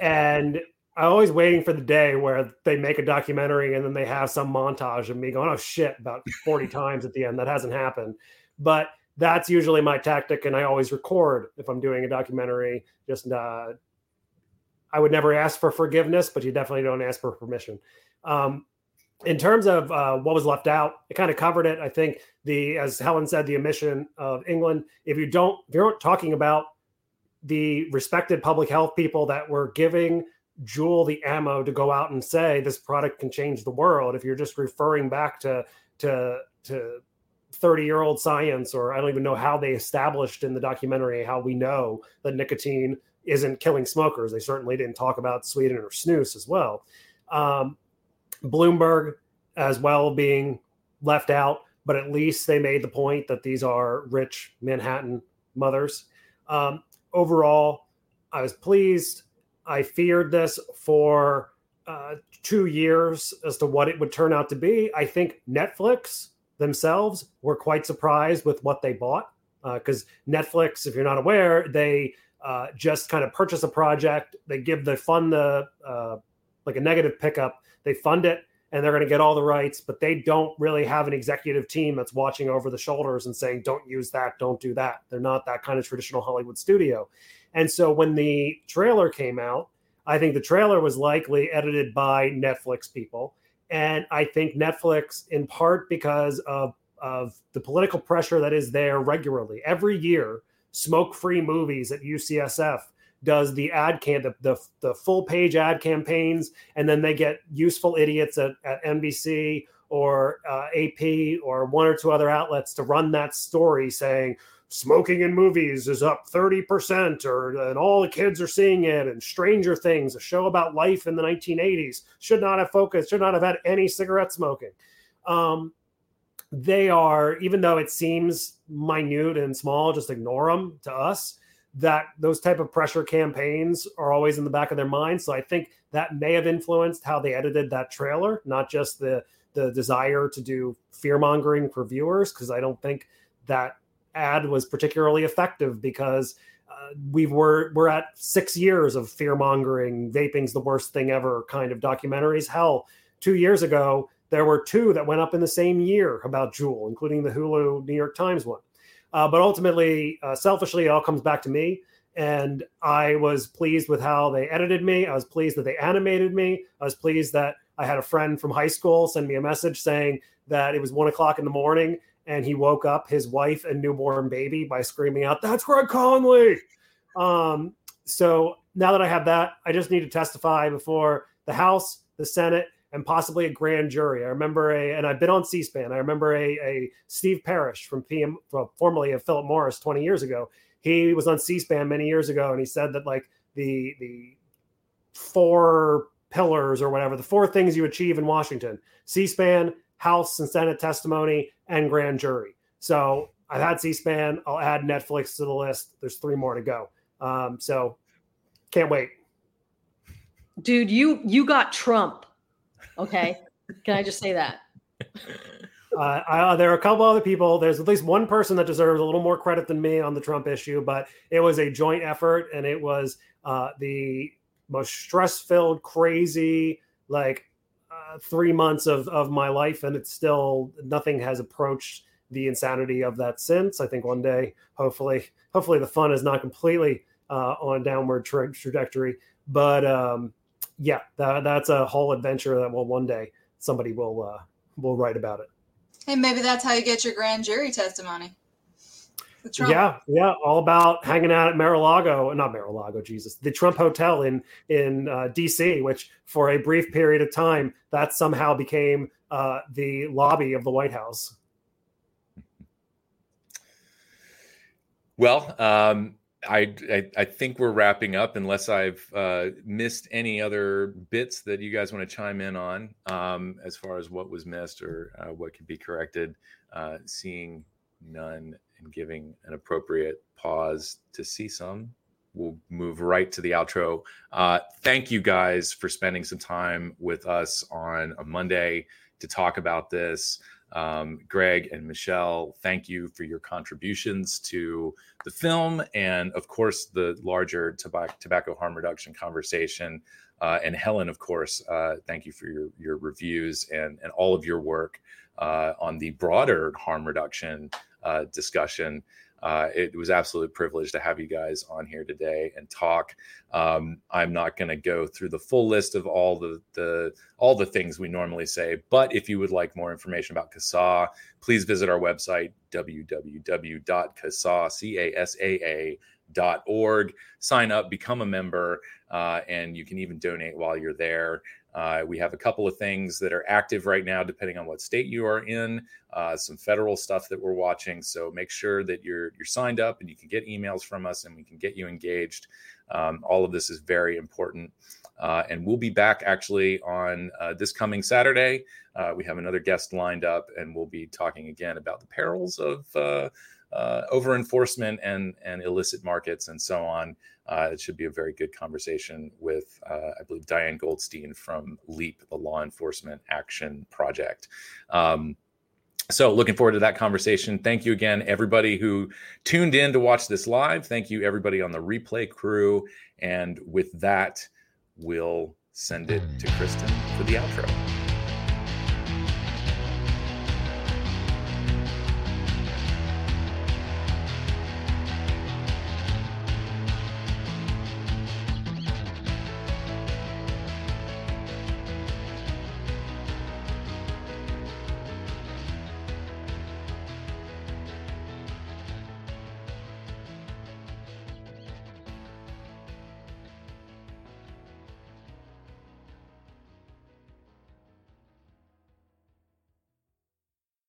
and I'm always waiting for the day where they make a documentary and then they have some montage of me going, "Oh shit," about 40 [LAUGHS] times at the end. That hasn't happened, but that's usually my tactic and i always record if i'm doing a documentary. Just uh, i would never ask for forgiveness but you definitely don't ask for permission. Um, in terms of uh, what was left out it kind of covered it i think the as helen said the omission of england if you don't if you're talking about the respected public health people that were giving Juul the ammo to go out and say this product can change the world if you're just referring back to to to 30 year old science, or I don't even know how they established in the documentary how we know that nicotine isn't killing smokers. They certainly didn't talk about Sweden or snus as well. Um, Bloomberg, as well, being left out, but at least they made the point that these are rich Manhattan mothers. Um, overall, I was pleased. I feared this for uh, two years as to what it would turn out to be. I think Netflix themselves were quite surprised with what they bought because uh, Netflix, if you're not aware, they uh, just kind of purchase a project, they give the fund the uh, like a negative pickup, they fund it, and they're going to get all the rights, but they don't really have an executive team that's watching over the shoulders and saying, "Don't use that, don't do that." They're not that kind of traditional Hollywood studio, and so when the trailer came out, I think the trailer was likely edited by Netflix people and I think Netflix, in part because of, of the political pressure that is there regularly, every year, smoke free movies at UCSF does the ad can the, the, the full page ad campaigns and then they get useful idiots at, at nbc or uh, ap or one or two other outlets to run that story saying smoking in movies is up 30% or and all the kids are seeing it and stranger things a show about life in the 1980s should not have focused should not have had any cigarette smoking. Um, they are even though it seems minute and small just ignore them to us that those type of pressure campaigns are always in the back of their mind so i think that may have influenced how they edited that trailer not just the the desire to do fear mongering for viewers because i don't think that ad was particularly effective because uh, we were we're at six years of fear mongering, vaping's the worst thing ever kind of documentaries. Hell, two years ago there were two that went up in the same year about Juul, including the Hulu New York Times one. Uh, but ultimately, uh, selfishly, it all comes back to me. And I was pleased with how they edited me. I was pleased that they animated me. I was pleased that I had a friend from high school send me a message saying that it was one o'clock in the morning and he woke up his wife and newborn baby by screaming out, "That's Greg Conley!" Um, so now that I have that, I just need to testify before the House, the Senate, and possibly a grand jury. I remember a, and I've been on C-SPAN. I remember a, a Steve Parrish from PM, from formerly of Philip Morris, twenty years ago. He was on C-SPAN many years ago, and he said that like the the four pillars or whatever, the four things you achieve in Washington: C-SPAN, House and Senate testimony, and grand jury. So I've had C-SPAN. I'll add Netflix to the list. There's three more to go. Um, so can't wait. Dude, you you got Trump. Okay, can I just say that? [LAUGHS] Uh, uh, there are a couple other people. There's at least one person that deserves a little more credit than me on the Trump issue, but it was a joint effort, and it was uh, the most stress-filled, crazy, like three months of of my life, and it's still nothing has approached the insanity of that since. I think one day, hopefully, hopefully the fun is not completely uh, on downward tra- trajectory, but um, yeah, that, that's a whole adventure that will one day somebody will uh, will write about it. Hey, maybe that's how you get your grand jury testimony. Yeah, yeah, all about hanging out at Mar-a-Lago, not Mar-a-Lago, Jesus, the Trump Hotel in in uh, D.C., which for a brief period of time that somehow became uh, the lobby of the White House. Well, um, I, I, I think we're wrapping up unless I've uh, missed any other bits that you guys want to chime in on um, as far as what was missed or uh, what could be corrected. Uh, seeing none and giving an appropriate pause to see some, we'll move right to the outro. Uh, thank you guys for spending some time with us on a Monday to talk about this. Um, Greg and Michelle, thank you for your contributions to the film and, of course, the larger tobacco, tobacco harm reduction conversation. Uh, and Helen, of course, uh, thank you for your, your reviews and, and all of your work uh, on the broader harm reduction uh, discussion. Uh, it was absolute privilege to have you guys on here today and talk. Um, I'm not going to go through the full list of all the, the all the things we normally say, but if you would like more information about CASAA, please visit our website www.casaa.org. Sign up, become a member, uh, and you can even donate while you're there. Uh, we have a couple of things that are active right now, depending on what state you are in. Uh, some federal stuff that we're watching. So make sure that you're you're signed up and you can get emails from us and we can get you engaged. Um, all of this is very important. Uh, and we'll be back actually on uh, this coming Saturday. Uh, we have another guest lined up, and we'll be talking again about the perils of uh, over enforcement and and illicit markets and so on. Uh, it should be a very good conversation with, uh, I believe, Diane Goldstein from LEAP, the Law Enforcement Action Project. Um, so, looking forward to that conversation. Thank you again, everybody who tuned in to watch this live. Thank you, everybody on the replay crew. And with that, we'll send it to Kristen for the outro.